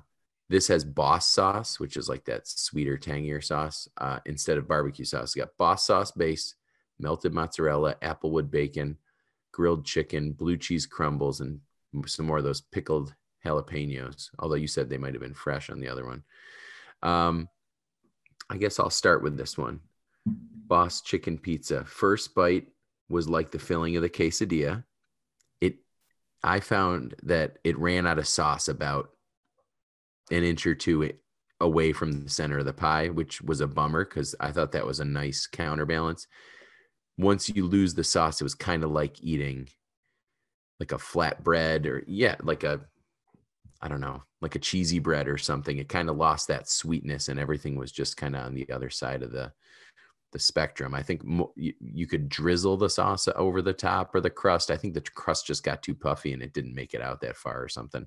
this has Boss sauce, which is like that sweeter, tangier sauce uh, instead of barbecue sauce. Got Boss sauce base, melted mozzarella, applewood bacon, grilled chicken, blue cheese crumbles, and some more of those pickled jalapenos. Although you said they might have been fresh on the other one. Um, I guess I'll start with this one. Boss Chicken Pizza. First bite was like the filling of the quesadilla. It I found that it ran out of sauce about an inch or two away from the center of the pie, which was a bummer because I thought that was a nice counterbalance. Once you lose the sauce, it was kind of like eating like a flat bread or yeah, like a I don't know, like a cheesy bread or something. It kind of lost that sweetness and everything was just kind of on the other side of the the spectrum. I think mo- you, you could drizzle the sauce over the top or the crust. I think the crust just got too puffy and it didn't make it out that far or something.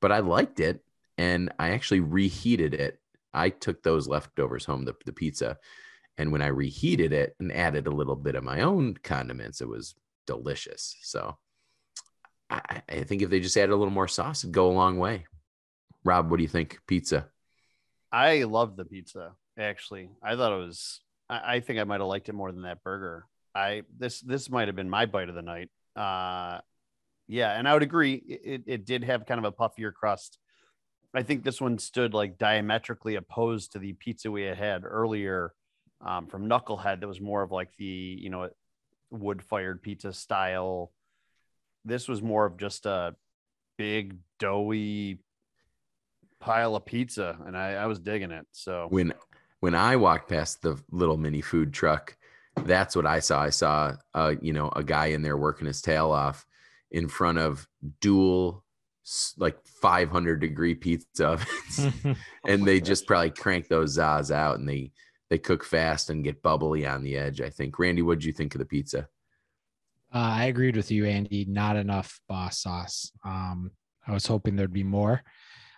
But I liked it and I actually reheated it. I took those leftovers home, the, the pizza, and when I reheated it and added a little bit of my own condiments, it was delicious. So I, I think if they just added a little more sauce, it'd go a long way. Rob, what do you think? Pizza. I loved the pizza. Actually, I thought it was. I, I think I might have liked it more than that burger. I this this might have been my bite of the night. Uh, yeah, and I would agree. It it did have kind of a puffier crust. I think this one stood like diametrically opposed to the pizza we had had earlier um, from Knucklehead. That was more of like the you know wood fired pizza style. This was more of just a big doughy pile of pizza, and I, I was digging it. So when when I walked past the little mini food truck, that's what I saw. I saw uh, you know, a guy in there working his tail off in front of dual like 500 degree pizza ovens and they just probably crank those zaz out and they they cook fast and get bubbly on the edge i think randy what did you think of the pizza uh, i agreed with you andy. Not enough boss sauce. Um, i was hoping there'd be more.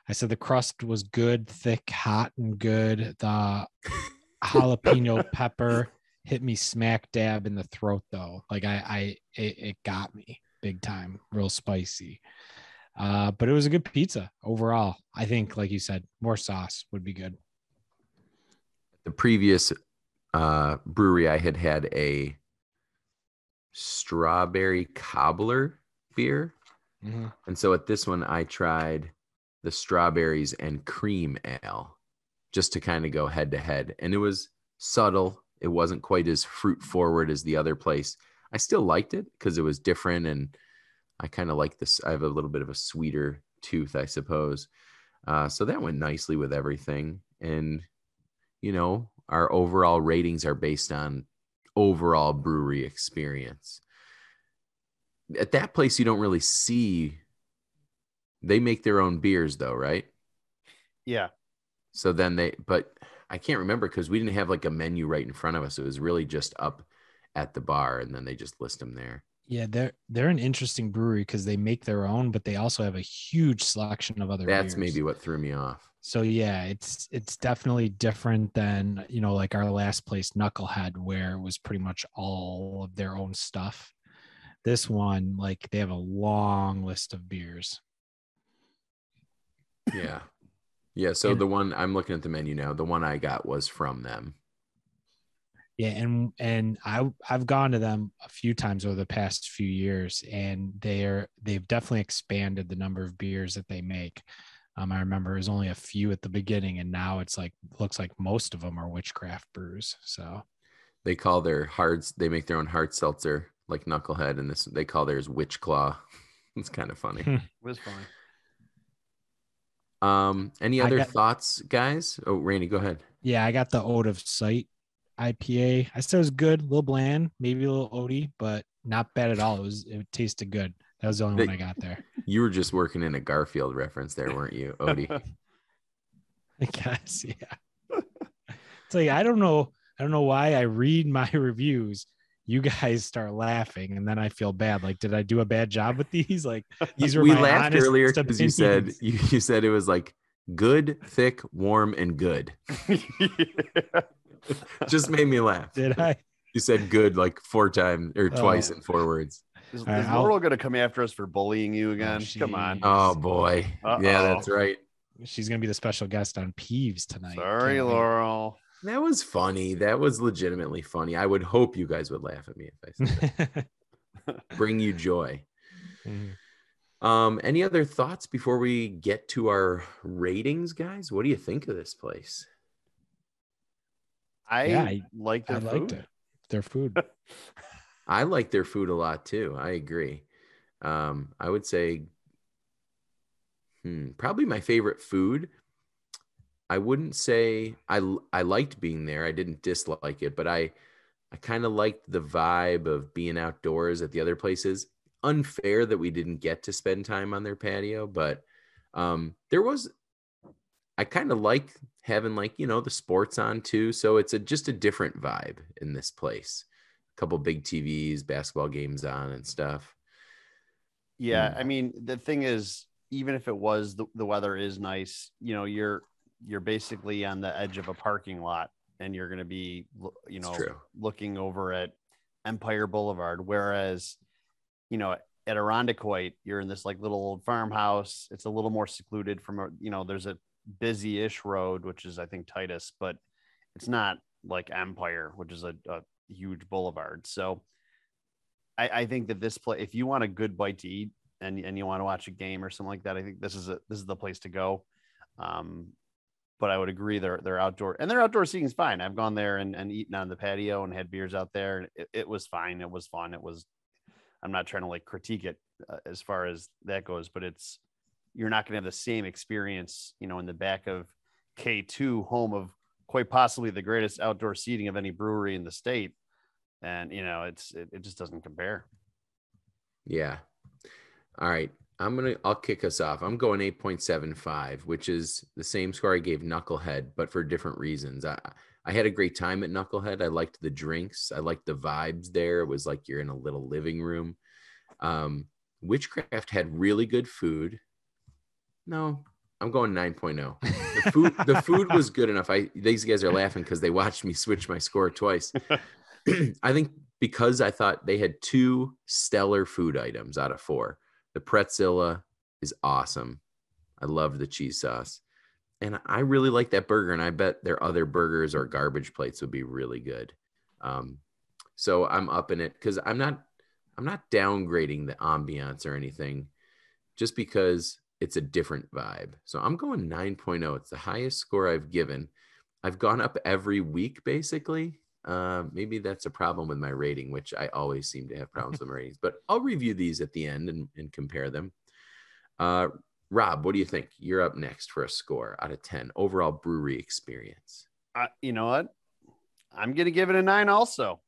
I said the crust was good thick hot and good. The jalapeno pepper hit me smack dab in the throat though. Like i i it, it got me big time real spicy. Uh, but it was a good pizza overall. I think, like you said, more sauce would be good. The previous uh, brewery, I had had a strawberry cobbler beer. Mm-hmm. And so at this one, I tried the strawberries and cream ale just to kind of go head to head. And it was subtle. It wasn't quite as fruit forward as the other place. I still liked it because it was different and I kind of like this. I have a little bit of a sweeter tooth, I suppose. Uh, so that went nicely with everything. And, you know, our overall ratings are based on overall brewery experience. At that place, you don't really see, they make their own beers though, right? Yeah. So then they, but I can't remember because we didn't have like a menu right in front of us. It was really just up at the bar and then they just list them there. Yeah, they're they're an interesting brewery because they make their own, but they also have a huge selection of other. That's beers. maybe what threw me off. So yeah, it's it's definitely different than you know like our last place, Knucklehead, where it was pretty much all of their own stuff. This one, like they have a long list of beers. Yeah, yeah. So and, the one I'm looking at the menu now, the one I got was from them. Yeah, and and I I've gone to them a few times over the past few years, and they're they've definitely expanded the number of beers that they make. Um, I remember it was only a few at the beginning, and now it's like looks like most of them are witchcraft brews. So they call their hards they make their own hard seltzer like Knucklehead, and this they call theirs Witch Claw. it's kind of funny. it was funny. Um, any other got, thoughts, guys? Oh, Randy, go ahead. Yeah, I got the Ode of Sight IPA. I said it was good, a little bland, maybe a little oaty, but not bad at all. It was it tasted good. That was the only one I got there. You were just working in a Garfield reference there, weren't you, Odie? I guess, yeah. It's like I don't know, I don't know why I read my reviews. You guys start laughing, and then I feel bad. Like, did I do a bad job with these? Like, these were we laughed earlier because you said you, you said it was like good, thick, warm, and good. yeah. just made me laugh. Did I? You said good like four times or oh. twice oh. in four words. Is, is right, Laurel going to come after us for bullying you again? Oh, Come on. Oh boy. Uh-oh. Yeah, that's right. She's going to be the special guest on Peeves tonight. Sorry, Laurel. Wait. That was funny. That was legitimately funny. I would hope you guys would laugh at me if I said that. Bring you joy. Mm-hmm. Um, any other thoughts before we get to our ratings, guys? What do you think of this place? I, yeah, I like their I food. Liked it. Their food. I like their food a lot too. I agree. Um, I would say hmm, probably my favorite food. I wouldn't say I I liked being there. I didn't dislike it, but I I kind of liked the vibe of being outdoors at the other places. Unfair that we didn't get to spend time on their patio, but um, there was I kind of like having like you know the sports on too. So it's a just a different vibe in this place. A couple big TVs, basketball games on and stuff. Yeah, Mm. I mean the thing is, even if it was the, the weather is nice, you know, you're you're basically on the edge of a parking lot, and you're going to be, you know, looking over at Empire Boulevard. Whereas, you know, at Irondequoit, you're in this like little old farmhouse. It's a little more secluded from, a, you know, there's a busy-ish road, which is I think Titus, but it's not like Empire, which is a, a huge boulevard. So I, I think that this play, if you want a good bite to eat and, and you want to watch a game or something like that, I think this is a, this is the place to go. Um, but I would agree their outdoor and their outdoor seating is fine. I've gone there and, and eaten on the patio and had beers out there. And it, it was fine. It was fun. It was. I'm not trying to like critique it uh, as far as that goes, but it's you're not going to have the same experience, you know, in the back of K2, home of quite possibly the greatest outdoor seating of any brewery in the state. And you know, it's it, it just doesn't compare. Yeah. All right. I'm gonna I'll kick us off. I'm going 8.75, which is the same score I gave Knucklehead, but for different reasons. I I had a great time at Knucklehead. I liked the drinks. I liked the vibes there. It was like you're in a little living room. Um, Witchcraft had really good food. No, I'm going 9.0. The food the food was good enough. I these guys are laughing because they watched me switch my score twice. I think because I thought they had two stellar food items out of four. The Pretzilla is awesome. I love the cheese sauce. And I really like that burger. And I bet their other burgers or garbage plates would be really good. Um, so I'm up in it because I'm not I'm not downgrading the ambiance or anything, just because it's a different vibe. So I'm going 9.0. It's the highest score I've given. I've gone up every week basically. Uh, maybe that's a problem with my rating, which I always seem to have problems with my ratings. But I'll review these at the end and, and compare them. Uh, Rob, what do you think? You're up next for a score out of 10 overall brewery experience. Uh, you know what? I'm gonna give it a nine. Also,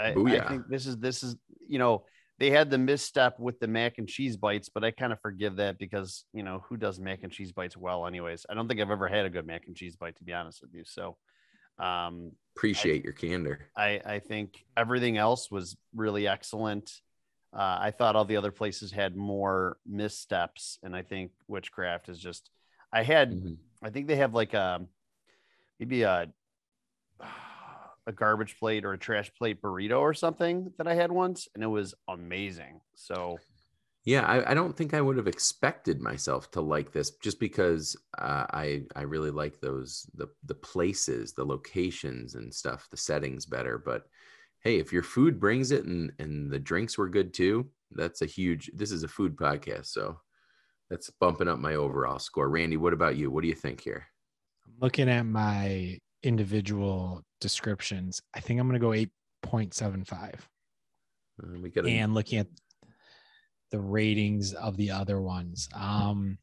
I, I think this is this is you know they had the misstep with the mac and cheese bites, but I kind of forgive that because you know who does mac and cheese bites well, anyways. I don't think I've ever had a good mac and cheese bite to be honest with you. So, um, Appreciate your candor. I I think everything else was really excellent. Uh, I thought all the other places had more missteps, and I think Witchcraft is just. I had Mhm. I think they have like a maybe a a garbage plate or a trash plate burrito or something that I had once, and it was amazing. So Yeah, I, I don't think I would have expected myself to like this just because uh, I I really like those the the places, the locations and stuff, the settings better. But hey, if your food brings it and and the drinks were good too, that's a huge. This is a food podcast, so that's bumping up my overall score. Randy, what about you? What do you think here? I'm looking at my individual descriptions, I think I'm going to go 8.75. Uh, we got And looking at the ratings of the other ones, um,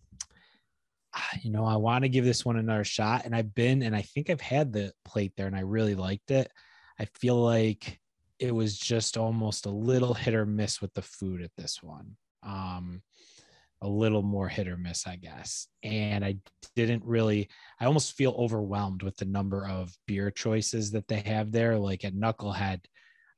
you know, I want to give this one another shot. And I've been, and I think I've had the plate there and I really liked it. I feel like it was just almost a little hit or miss with the food at this one. Um, a little more hit or miss, I guess. And I didn't really, I almost feel overwhelmed with the number of beer choices that they have there. Like at Knucklehead,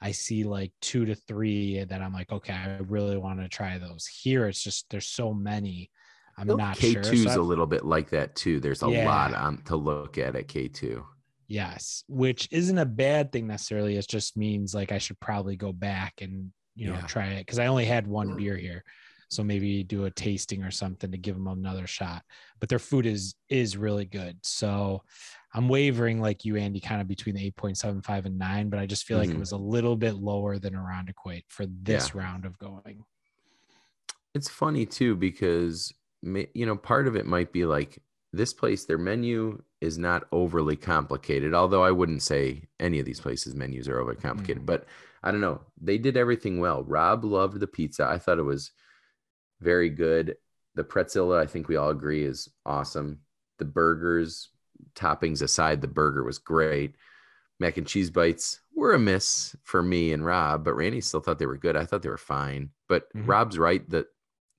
I see like two to three that I'm like, okay, I really want to try those. Here, it's just there's so many. I'm not sure. K2's So a little bit like that too. There's a Yeah. lot on to look at at K2. Yes, which isn't a bad thing necessarily. It just means like I should probably go back and you know Yeah. try it because I only had one beer here, so maybe do a tasting or something to give them another shot. But their food is is really good, so I'm wavering like you, Andy, kind of between the eight point seven five and nine. But I just feel like Mhm. it was a little bit lower than Irondequoit for this round of going. It's funny too because you know part of it might be like this place their menu is not overly complicated although I wouldn't say any of these places menus are overly complicated Mhm. but I don't know. They did everything well. Rob loved the pizza. I thought it was very good. The pretzel, I think we all agree, is awesome. The burgers, toppings aside, the burger was great. Mac and cheese bites were a miss for me and Rob, but Randy still thought they were good. I thought they were fine. But Mhm. Rob's right that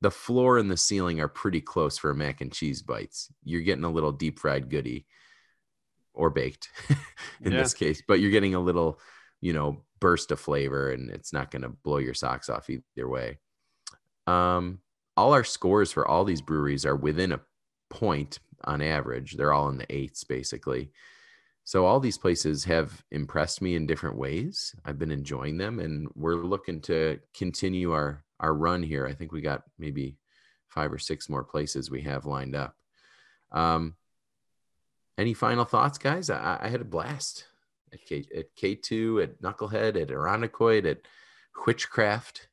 the floor and the ceiling are pretty close for mac and cheese bites. You're getting a little deep fried goodie or baked in Yeah. this case, but you're getting a little, you know, burst of flavor and it's not going to blow your socks off either way. Um, all our scores for all these breweries are within a point on average. They're all in the eights basically. So all these places have impressed me in different ways. I've been enjoying them and we're looking to continue our our run here. I think we got maybe five or six more places we have lined up. Um any final thoughts, guys? I, I had a blast at K at K2, at Knucklehead, at Irondequoit, at Witchcraft.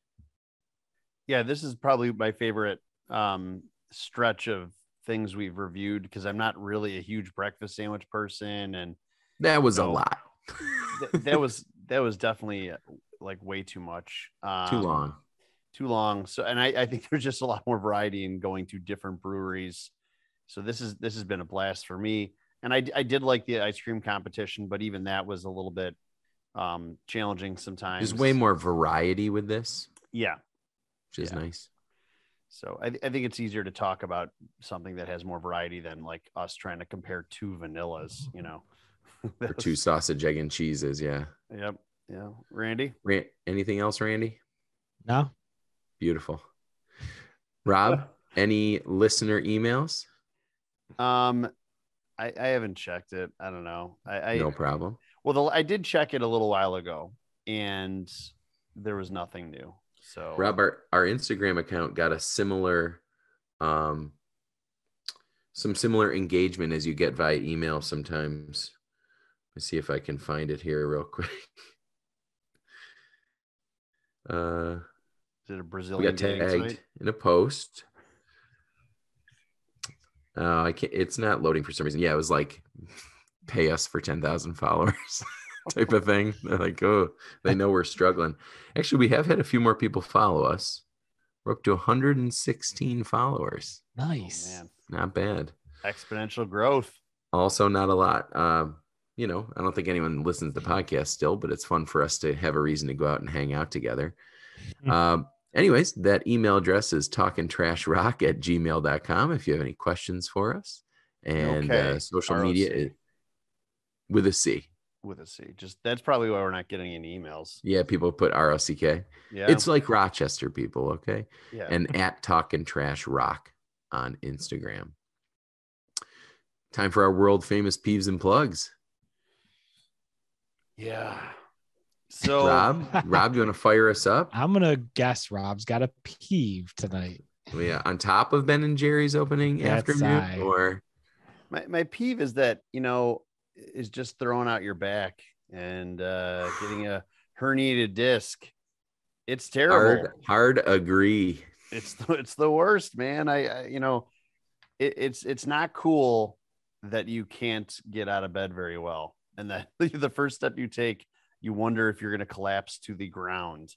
Yeah, this is probably my favorite um, stretch of things we've reviewed because I'm not really a huge breakfast sandwich person, and That was a lot. th- that was that was definitely like way too much. Um, Too long. too long. So, and I, I think there's just a lot more variety in going to different breweries. So this is this has been a blast for me. And I, I did like the ice cream competition, but even that was a little bit um, challenging sometimes. There's way more variety with this, Yeah. Which is Yeah. nice. So I, I think it's easier to talk about something that has more variety than like us trying to compare two vanillas. You know. Or two sausage, egg, and cheeses. Yeah. Yep. Yeah. Randy. Ran- anything else, Randy? No, Beautiful. Rob, any listener emails? Um, I, I haven't checked it. I don't know. I, I no problem. Well, the, I did check it a little while ago, and there was nothing new. So Rob, our, our Instagram account got a similar, um, some similar engagement as you get via email sometimes. Let's see if I can find it here real quick. Uh, is it a Brazilian? we got tagged site? in a post. Oh, I can't. It's not loading for some reason. Yeah, it was like, pay us for ten thousand followers, type of thing. They're like, oh, they know we're struggling. Actually, we have had a few more people follow us. We're up to 116 followers. Oh, nice. man, Not bad. exponential growth. Also, not a lot. Um, you know, I don't think anyone listens to podcasts still, but it's fun for us to have a reason to go out and hang out together. Um, anyways, that email address is talkingtrashrock at gmail.com if you have any questions for us. And Okay, uh, social media ROC. is, with a C. with a C. Just that's probably why we're not getting any emails. Yeah, people put R O C K. Yeah, It's like Rochester people, okay? yeah. And at Talking Trash Rock on Instagram. Time for our world famous peeves and plugs. yeah. So Rob, Rob, you want to fire us up? I'm gonna guess Rob's got a peeve tonight. Oh, yeah, on top of Ben and Jerry's opening That's afternoon, I. or my my peeve is that you know is just throwing out your back and uh getting a herniated disc. It's terrible. hard, hard agree. it's the, it's the worst man i, I you know it, it's it's not cool that you can't get out of bed very well and that the first step you take you wonder if you're going to collapse to the ground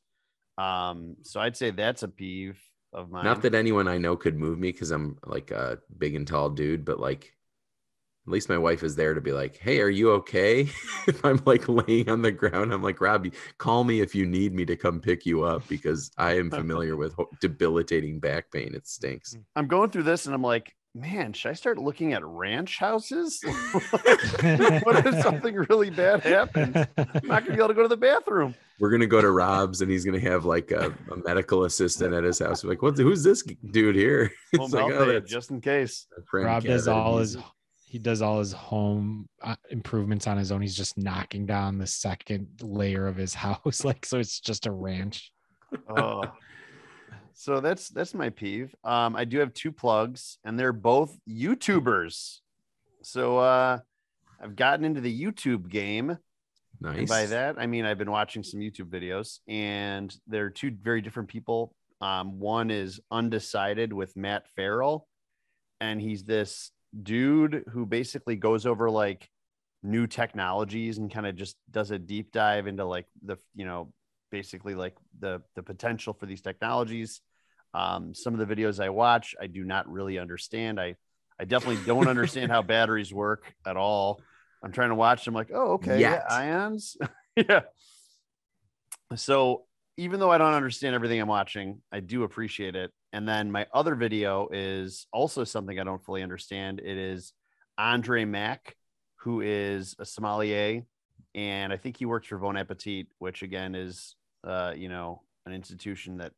um so i'd say that's a peeve of mine Not that anyone I know could move me because I'm like a big and tall dude, but like at least my wife is there to be like, "Hey, are you okay?" if I'm like laying on the ground, I'm like, "Robbie, call me if you need me to come pick you up because I am familiar with debilitating back pain. It stinks." Mm. i'm going through this and i'm like man should i start looking at ranch houses what if something really bad happens i'm not going to be able to go to the bathroom We're gonna go to Rob's and he's gonna have like a, a medical assistant at his house. We're like, what? Who's this dude here? Well, like, oh, just in case Rob does all his he does all his home uh, improvements on his own. He's just knocking down the second layer of his house, like so it's just a ranch. oh so that's that's my peeve um i do have two plugs and they're both youtubers so uh i've gotten into the youtube game nice. and by that i mean i've been watching some youtube videos and they're two very different people um one is undecided with matt farrell and he's this dude who basically goes over like new technologies and kind of just does a deep dive into like the you know basically like the the potential for these technologies. Um, some of the videos I watch, I do not really understand. I I definitely don't understand how batteries work at all. I'm trying to watch them like, oh, okay, yeah, ions. yeah. So even though I don't understand everything I'm watching, I do appreciate it. And then my other video is also something I don't fully understand. It is Andre Mack, who is a sommelier, and I think he works for Bon Appetit, which again is, uh, you know, an institution that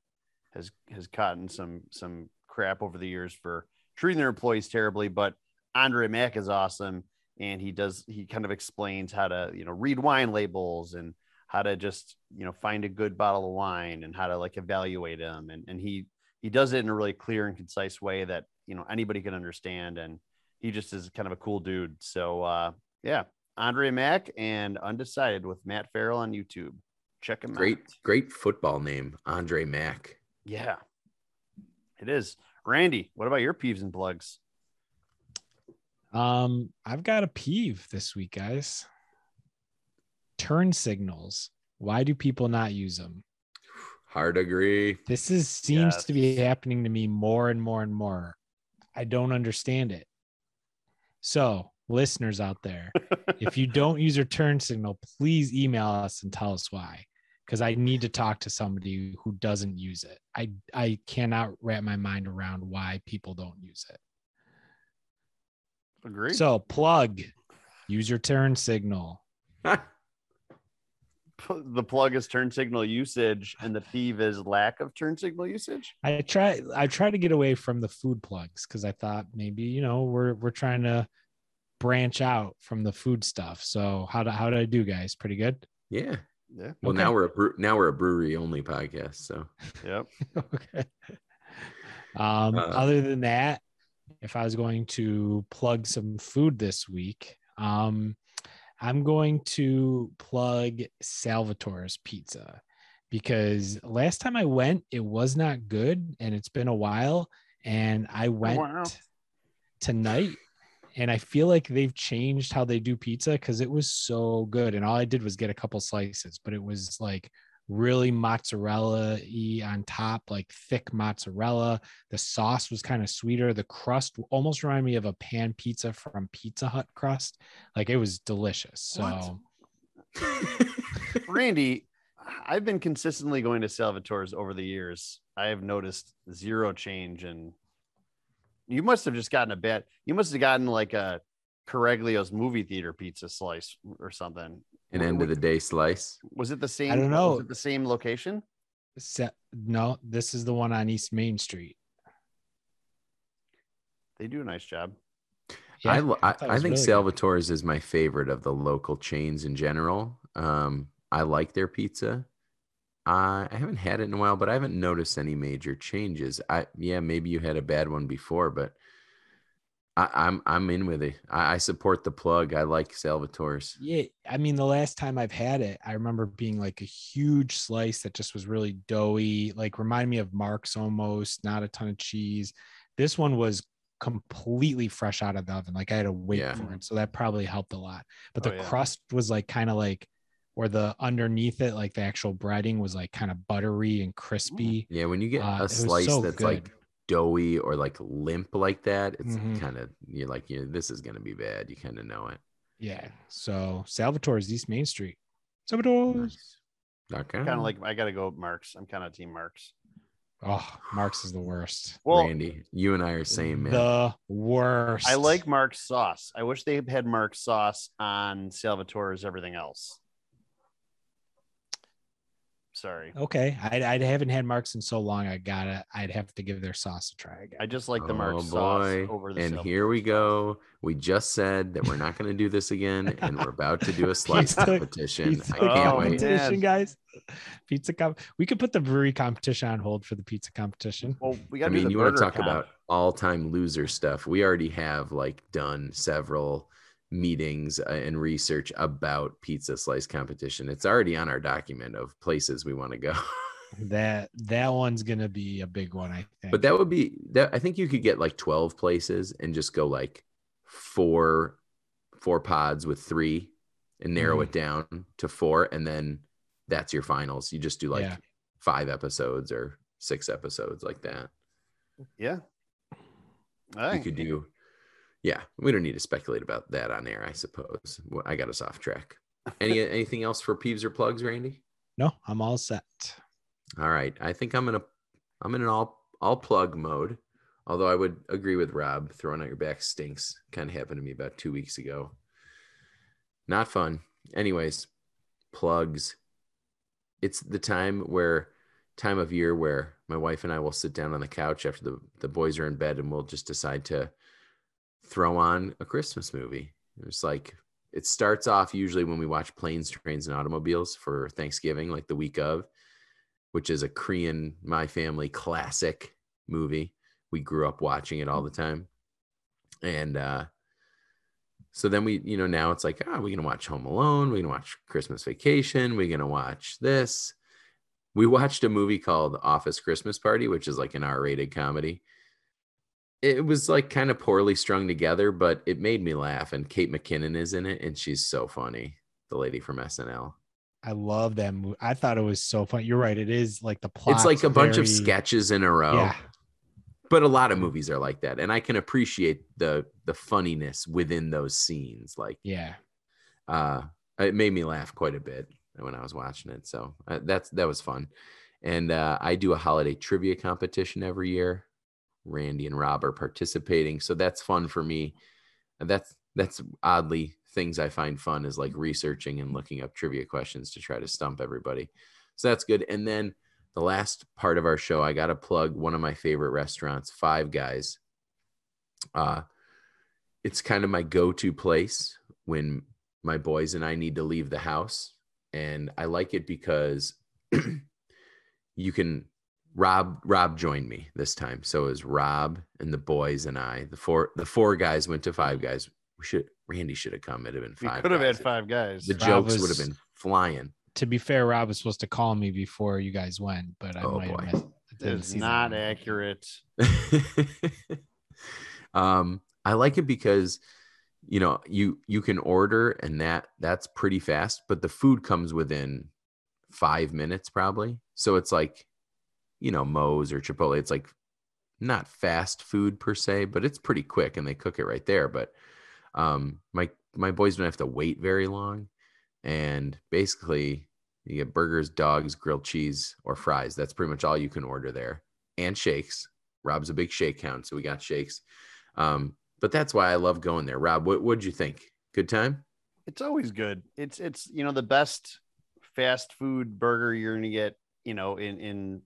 has has gotten some some crap over the years for treating their employees terribly. But Andre Mack is awesome, and he does he kind of explains how to you know read wine labels and how to just you know find a good bottle of wine and how to like evaluate them and, and he he does it in a really clear and concise way that you know anybody can understand and he just is kind of a cool dude so uh yeah andre mack and undecided with matt farrell on youtube check him out. Great, great football name, Andre Mack. yeah it is randy what about your peeves and plugs Um, I've got a peeve this week, guys. Turn signals. Why do people not use them? Hard agree. This is seems to be happening to me more and more and more. I don't understand it. So, listeners out there, if you don't use your turn signal, please email us and tell us why. Because I need to talk to somebody who doesn't use it. I I cannot wrap my mind around why people don't use it. agree So plug, use your turn signal. the plug is turn signal usage and the peeve is lack of turn signal usage I try I try to get away from the food plugs because I thought maybe you know we're we're trying to branch out from the food stuff. So how do how did I do, guys? Pretty good. yeah. yeah Well, Okay. now we're a bre- now we're a brewery only podcast. So yep okay. Um, Uh, other than that, if I was going to plug some food this week, um, I'm going to plug Salvatore's Pizza because last time I went, it was not good, and it's been a while. And I oh, went wow. tonight, and I feel like they've changed how they do pizza because it was so good. And all I did was get a couple slices, but it was like really mozzarella y on top, like thick mozzarella. The sauce was kind of sweeter. The crust almost reminded me of a pan pizza from Pizza Hut crust. Like it was delicious. So Randy, I've been consistently going to Salvatore's over the years. I have noticed zero change and you must have just gotten a bad you must have gotten like a Correglio's movie theater pizza slice or something. An end of the day slice. Was it the same? I don't know. Was it the same location? se- no, this is the one on East Main Street. They do a nice job. I, I, I think really good. Salvatore's is my favorite of the local chains in general. Um, I like their pizza. I I haven't had it in a while, but I haven't noticed any major changes. I yeah, maybe you had a bad one before, but I, I'm I'm in with it. I, I support the plug. I like Salvatore's. Yeah, I mean, the last time I've had it, I remember being like a huge slice that just was really doughy, like remind me of Mark's almost, not a ton of cheese. This one was completely fresh out of the oven. Like I had to wait Yeah. for it. So that probably helped a lot. But Oh, the yeah. crust was like kind of like, or the underneath it, like the actual breading was like kind of buttery and crispy. Yeah, when you get Uh, a slice so that's good. like doughy or like limp like that, it's Mhm. kind of you're like, you know, this is gonna be bad. You kind of know it. Yeah. So Salvatore's East Main Street. Salvatore's. Nice. Okay. Kind of like I gotta go Marks. I'm kind of team Marks. Oh, Mark's is the worst. Well, Randy, you and I are same man. The worst. I like Mark's sauce. I wish they had Mark's sauce on Salvatore's everything else. Sorry. Okay, I, I haven't had Marks in so long. I gotta. I'd have to give their sauce a try again. I just like the oh Mark's sauce over the and here we sauce. go. We just said that we're not going to do this again, and we're about to do a slice Pizza- competition. Pizza I can't Oh, wait. competition, guys. Pizza comp. We could put the brewery competition on hold for the pizza competition. Well, we got I mean, you want to talk comp. about all-time loser stuff? We already have like done several meetings uh, and research about pizza slice competition. It's already on our document of places we want to go. That that one's gonna be a big one, I think. But that would be that I think you could get like 12 places and just go like four four pods with three and narrow Mhm. it down to four and then that's your finals. You just do like Yeah. five episodes or six episodes like that. Yeah. You could do, yeah. We don't need to speculate about that on air, I suppose. I got us off track. Any anything else for peeves or plugs, Randy? No, I'm all set. All right. I think I'm gonna I'm in an all all plug mode. Although I would agree with Rob, throwing out your back stinks. Kind of happened to me about two weeks ago. Not fun. Anyways, plugs. It's the time where time of year where my wife and I will sit down on the couch after the, the boys are in bed and we'll just decide to throw on a Christmas movie. It's like it starts off usually when we watch planes, trains, and automobiles for Thanksgiving, like the week of, which is a Korean My Family classic movie. We grew up watching it all the time. And uh so then we, you know, now it's like, ah, we're gonna watch Home Alone, we're gonna watch Christmas Vacation, we're gonna watch this. We watched a movie called Office Christmas Party, which is like an R-rated comedy. It was like kind of poorly strung together, but it made me laugh. And Kate McKinnon is in it, and she's so funny, the lady from SNL. I love that movie. I thought it was so fun. You're right. It is like the plot. it's like a bunch of sketches in a row. Yeah. But a lot of movies are like that, and I can appreciate the the funniness within those scenes. Like, Yeah. uh, it made me laugh quite a bit when I was watching it. So uh, that's that was fun. And uh, I do a holiday trivia competition every year. Randy and Rob are participating, so that's fun for me. And that's that's oddly things I find fun is like researching and looking up trivia questions to try to stump everybody. So that's good. And then the last part of our show, I got to plug one of my favorite restaurants, Five Guys. Uh, it's kind of my go-to place when my boys and I need to leave the house, and I like it because you can. Rob Rob joined me this time, so it was Rob and the boys and I. The four the four guys went to Five Guys. We should Randy should have come. It'd have been we five. could have had five guys. The Rob jokes would have been flying. To be fair, Rob was supposed to call me before you guys went, but I Oh, might boy. have missed. I That didn't not that. accurate. um, I like it because you know you you can order and that that's pretty fast, but the food comes within five minutes probably. So it's like you know Moe's or Chipotle. It's like not fast food per se, but it's pretty quick and they cook it right there. But um, my my boys don't have to wait very long, and basically you get burgers, dogs, grilled cheese, or fries. That's pretty much all you can order there, and shakes. Rob's a big shake hound, so we got shakes. Um, but that's why I love going there. Rob, what what'd you think? Good time? It's always good. It's it's you know the best fast food burger you're gonna get you know in in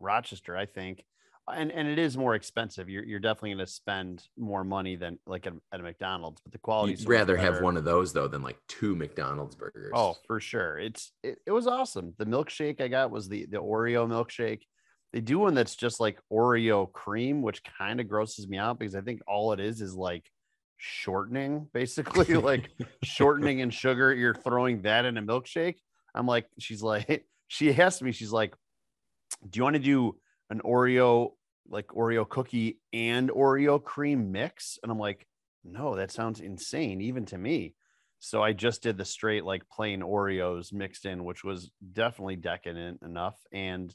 Rochester, I think, and and it is more expensive. You're you're definitely gonna spend more money than like at, at a McDonald's, but the quality. You'd rather have one of those though than like two McDonald's burgers. Oh, for sure. It's it, it was awesome. The milkshake I got was the the Oreo milkshake. They do one that's just like Oreo cream, which kind of grosses me out because I think all it is is like shortening, basically like shortening and sugar. You're throwing that in a milkshake. I'm like, she's like, she asked me, she's like, do you want to do an Oreo like Oreo cookie and Oreo cream mix? And I'm like, no, that sounds insane, even to me. So I just did the straight like plain Oreos mixed in, which was definitely decadent enough. And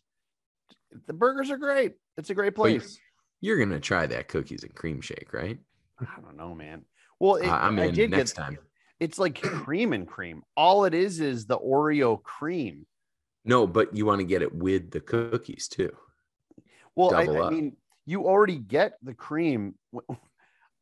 the burgers are great. It's a great place. You're gonna try that cookies and cream shake, right? I don't know, man. Well, it, I- I'm I in did next get, time. It's like cream and cream. All it is is the Oreo cream. No, but you want to get it with the cookies too. Well, I, I mean, you already get the cream.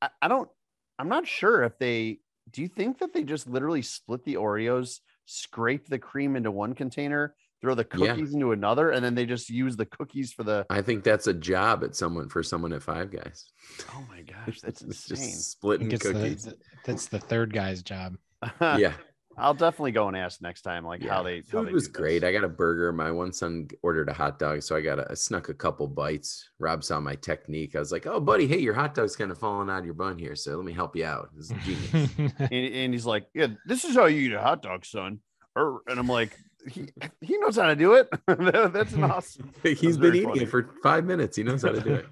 I, I don't. I'm not sure if they. Do you think that they just literally split the Oreos, scrape the cream into one container, throw the Yeah. cookies into another, and then they just use the cookies for the? I think that's a job at someone for someone at Five Guys. Oh my gosh, that's insane. just splitting cookies. the, that's the third guy's job. yeah, I'll definitely go and ask next time, like yeah. how they. how Food they was great. I got a burger. My one son ordered a hot dog, so I got a I snuck a couple bites. Rob saw my technique. I was like, "Oh, buddy, hey, your hot dog's kind of falling out of your bun here, so let me help you out." This is genius. and, and he's like, "Yeah, this is how you eat a hot dog, son." Or, and I'm like, "He he knows how to do it. That's an awesome." He's been eating funny. it for five minutes. He knows how to do it.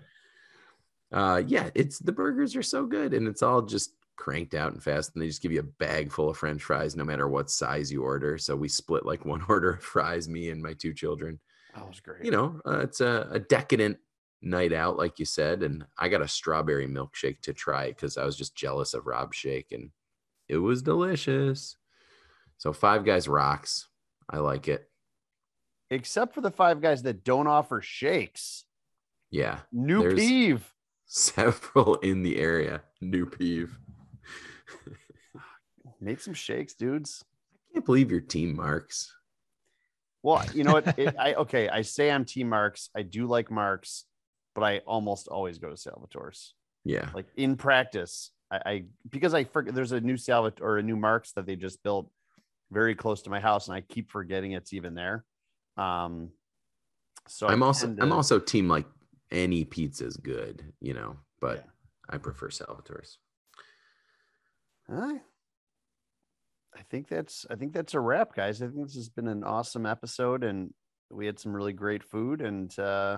Uh, yeah, it's the burgers are so good, and it's all just cranked out and fast, and they just give you a bag full of French fries no matter what size you order. So we split like one order of fries, me and my two children. That was great. You know, uh, it's a, a decadent night out, like you said, and I got a strawberry milkshake to try because I was just jealous of Rob's shake, and it was delicious. So Five Guys rocks. I like it. except for the five guys that don't offer shakes. Yeah, New peeve. several in the area. New peeve. Make some shakes, dudes. I can't believe your team Mark's. Well, you know what? It, I okay. I say I'm Team Mark's. I do like Mark's, but I almost always go to Salvatore's. Yeah, Like in practice, I, I because I forget there's a new Salvatore or a new Mark's that they just built very close to my house, and I keep forgetting it's even there. Um, so I'm also tend I'm also team like any pizza's good, you know, but Yeah. I prefer Salvatore's. I I think that's I think that's a wrap, guys. I think this has been an awesome episode, and we had some really great food and uh,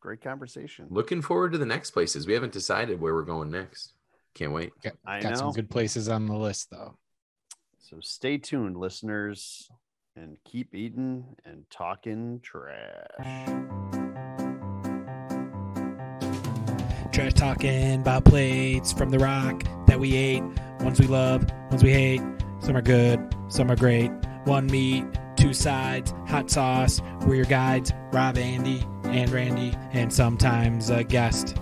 great conversation. Looking forward to the next places. We haven't decided where we're going next. Can't wait. Got, I got some good places on the list though. So stay tuned, listeners, and keep eating and talking trash. Trash talking about plates from the rock that we ate. Ones we love, ones we hate. Some are good, some are great. One meat, two sides, hot sauce. We're your guides, Rob, Andy, and Randy, and sometimes a guest.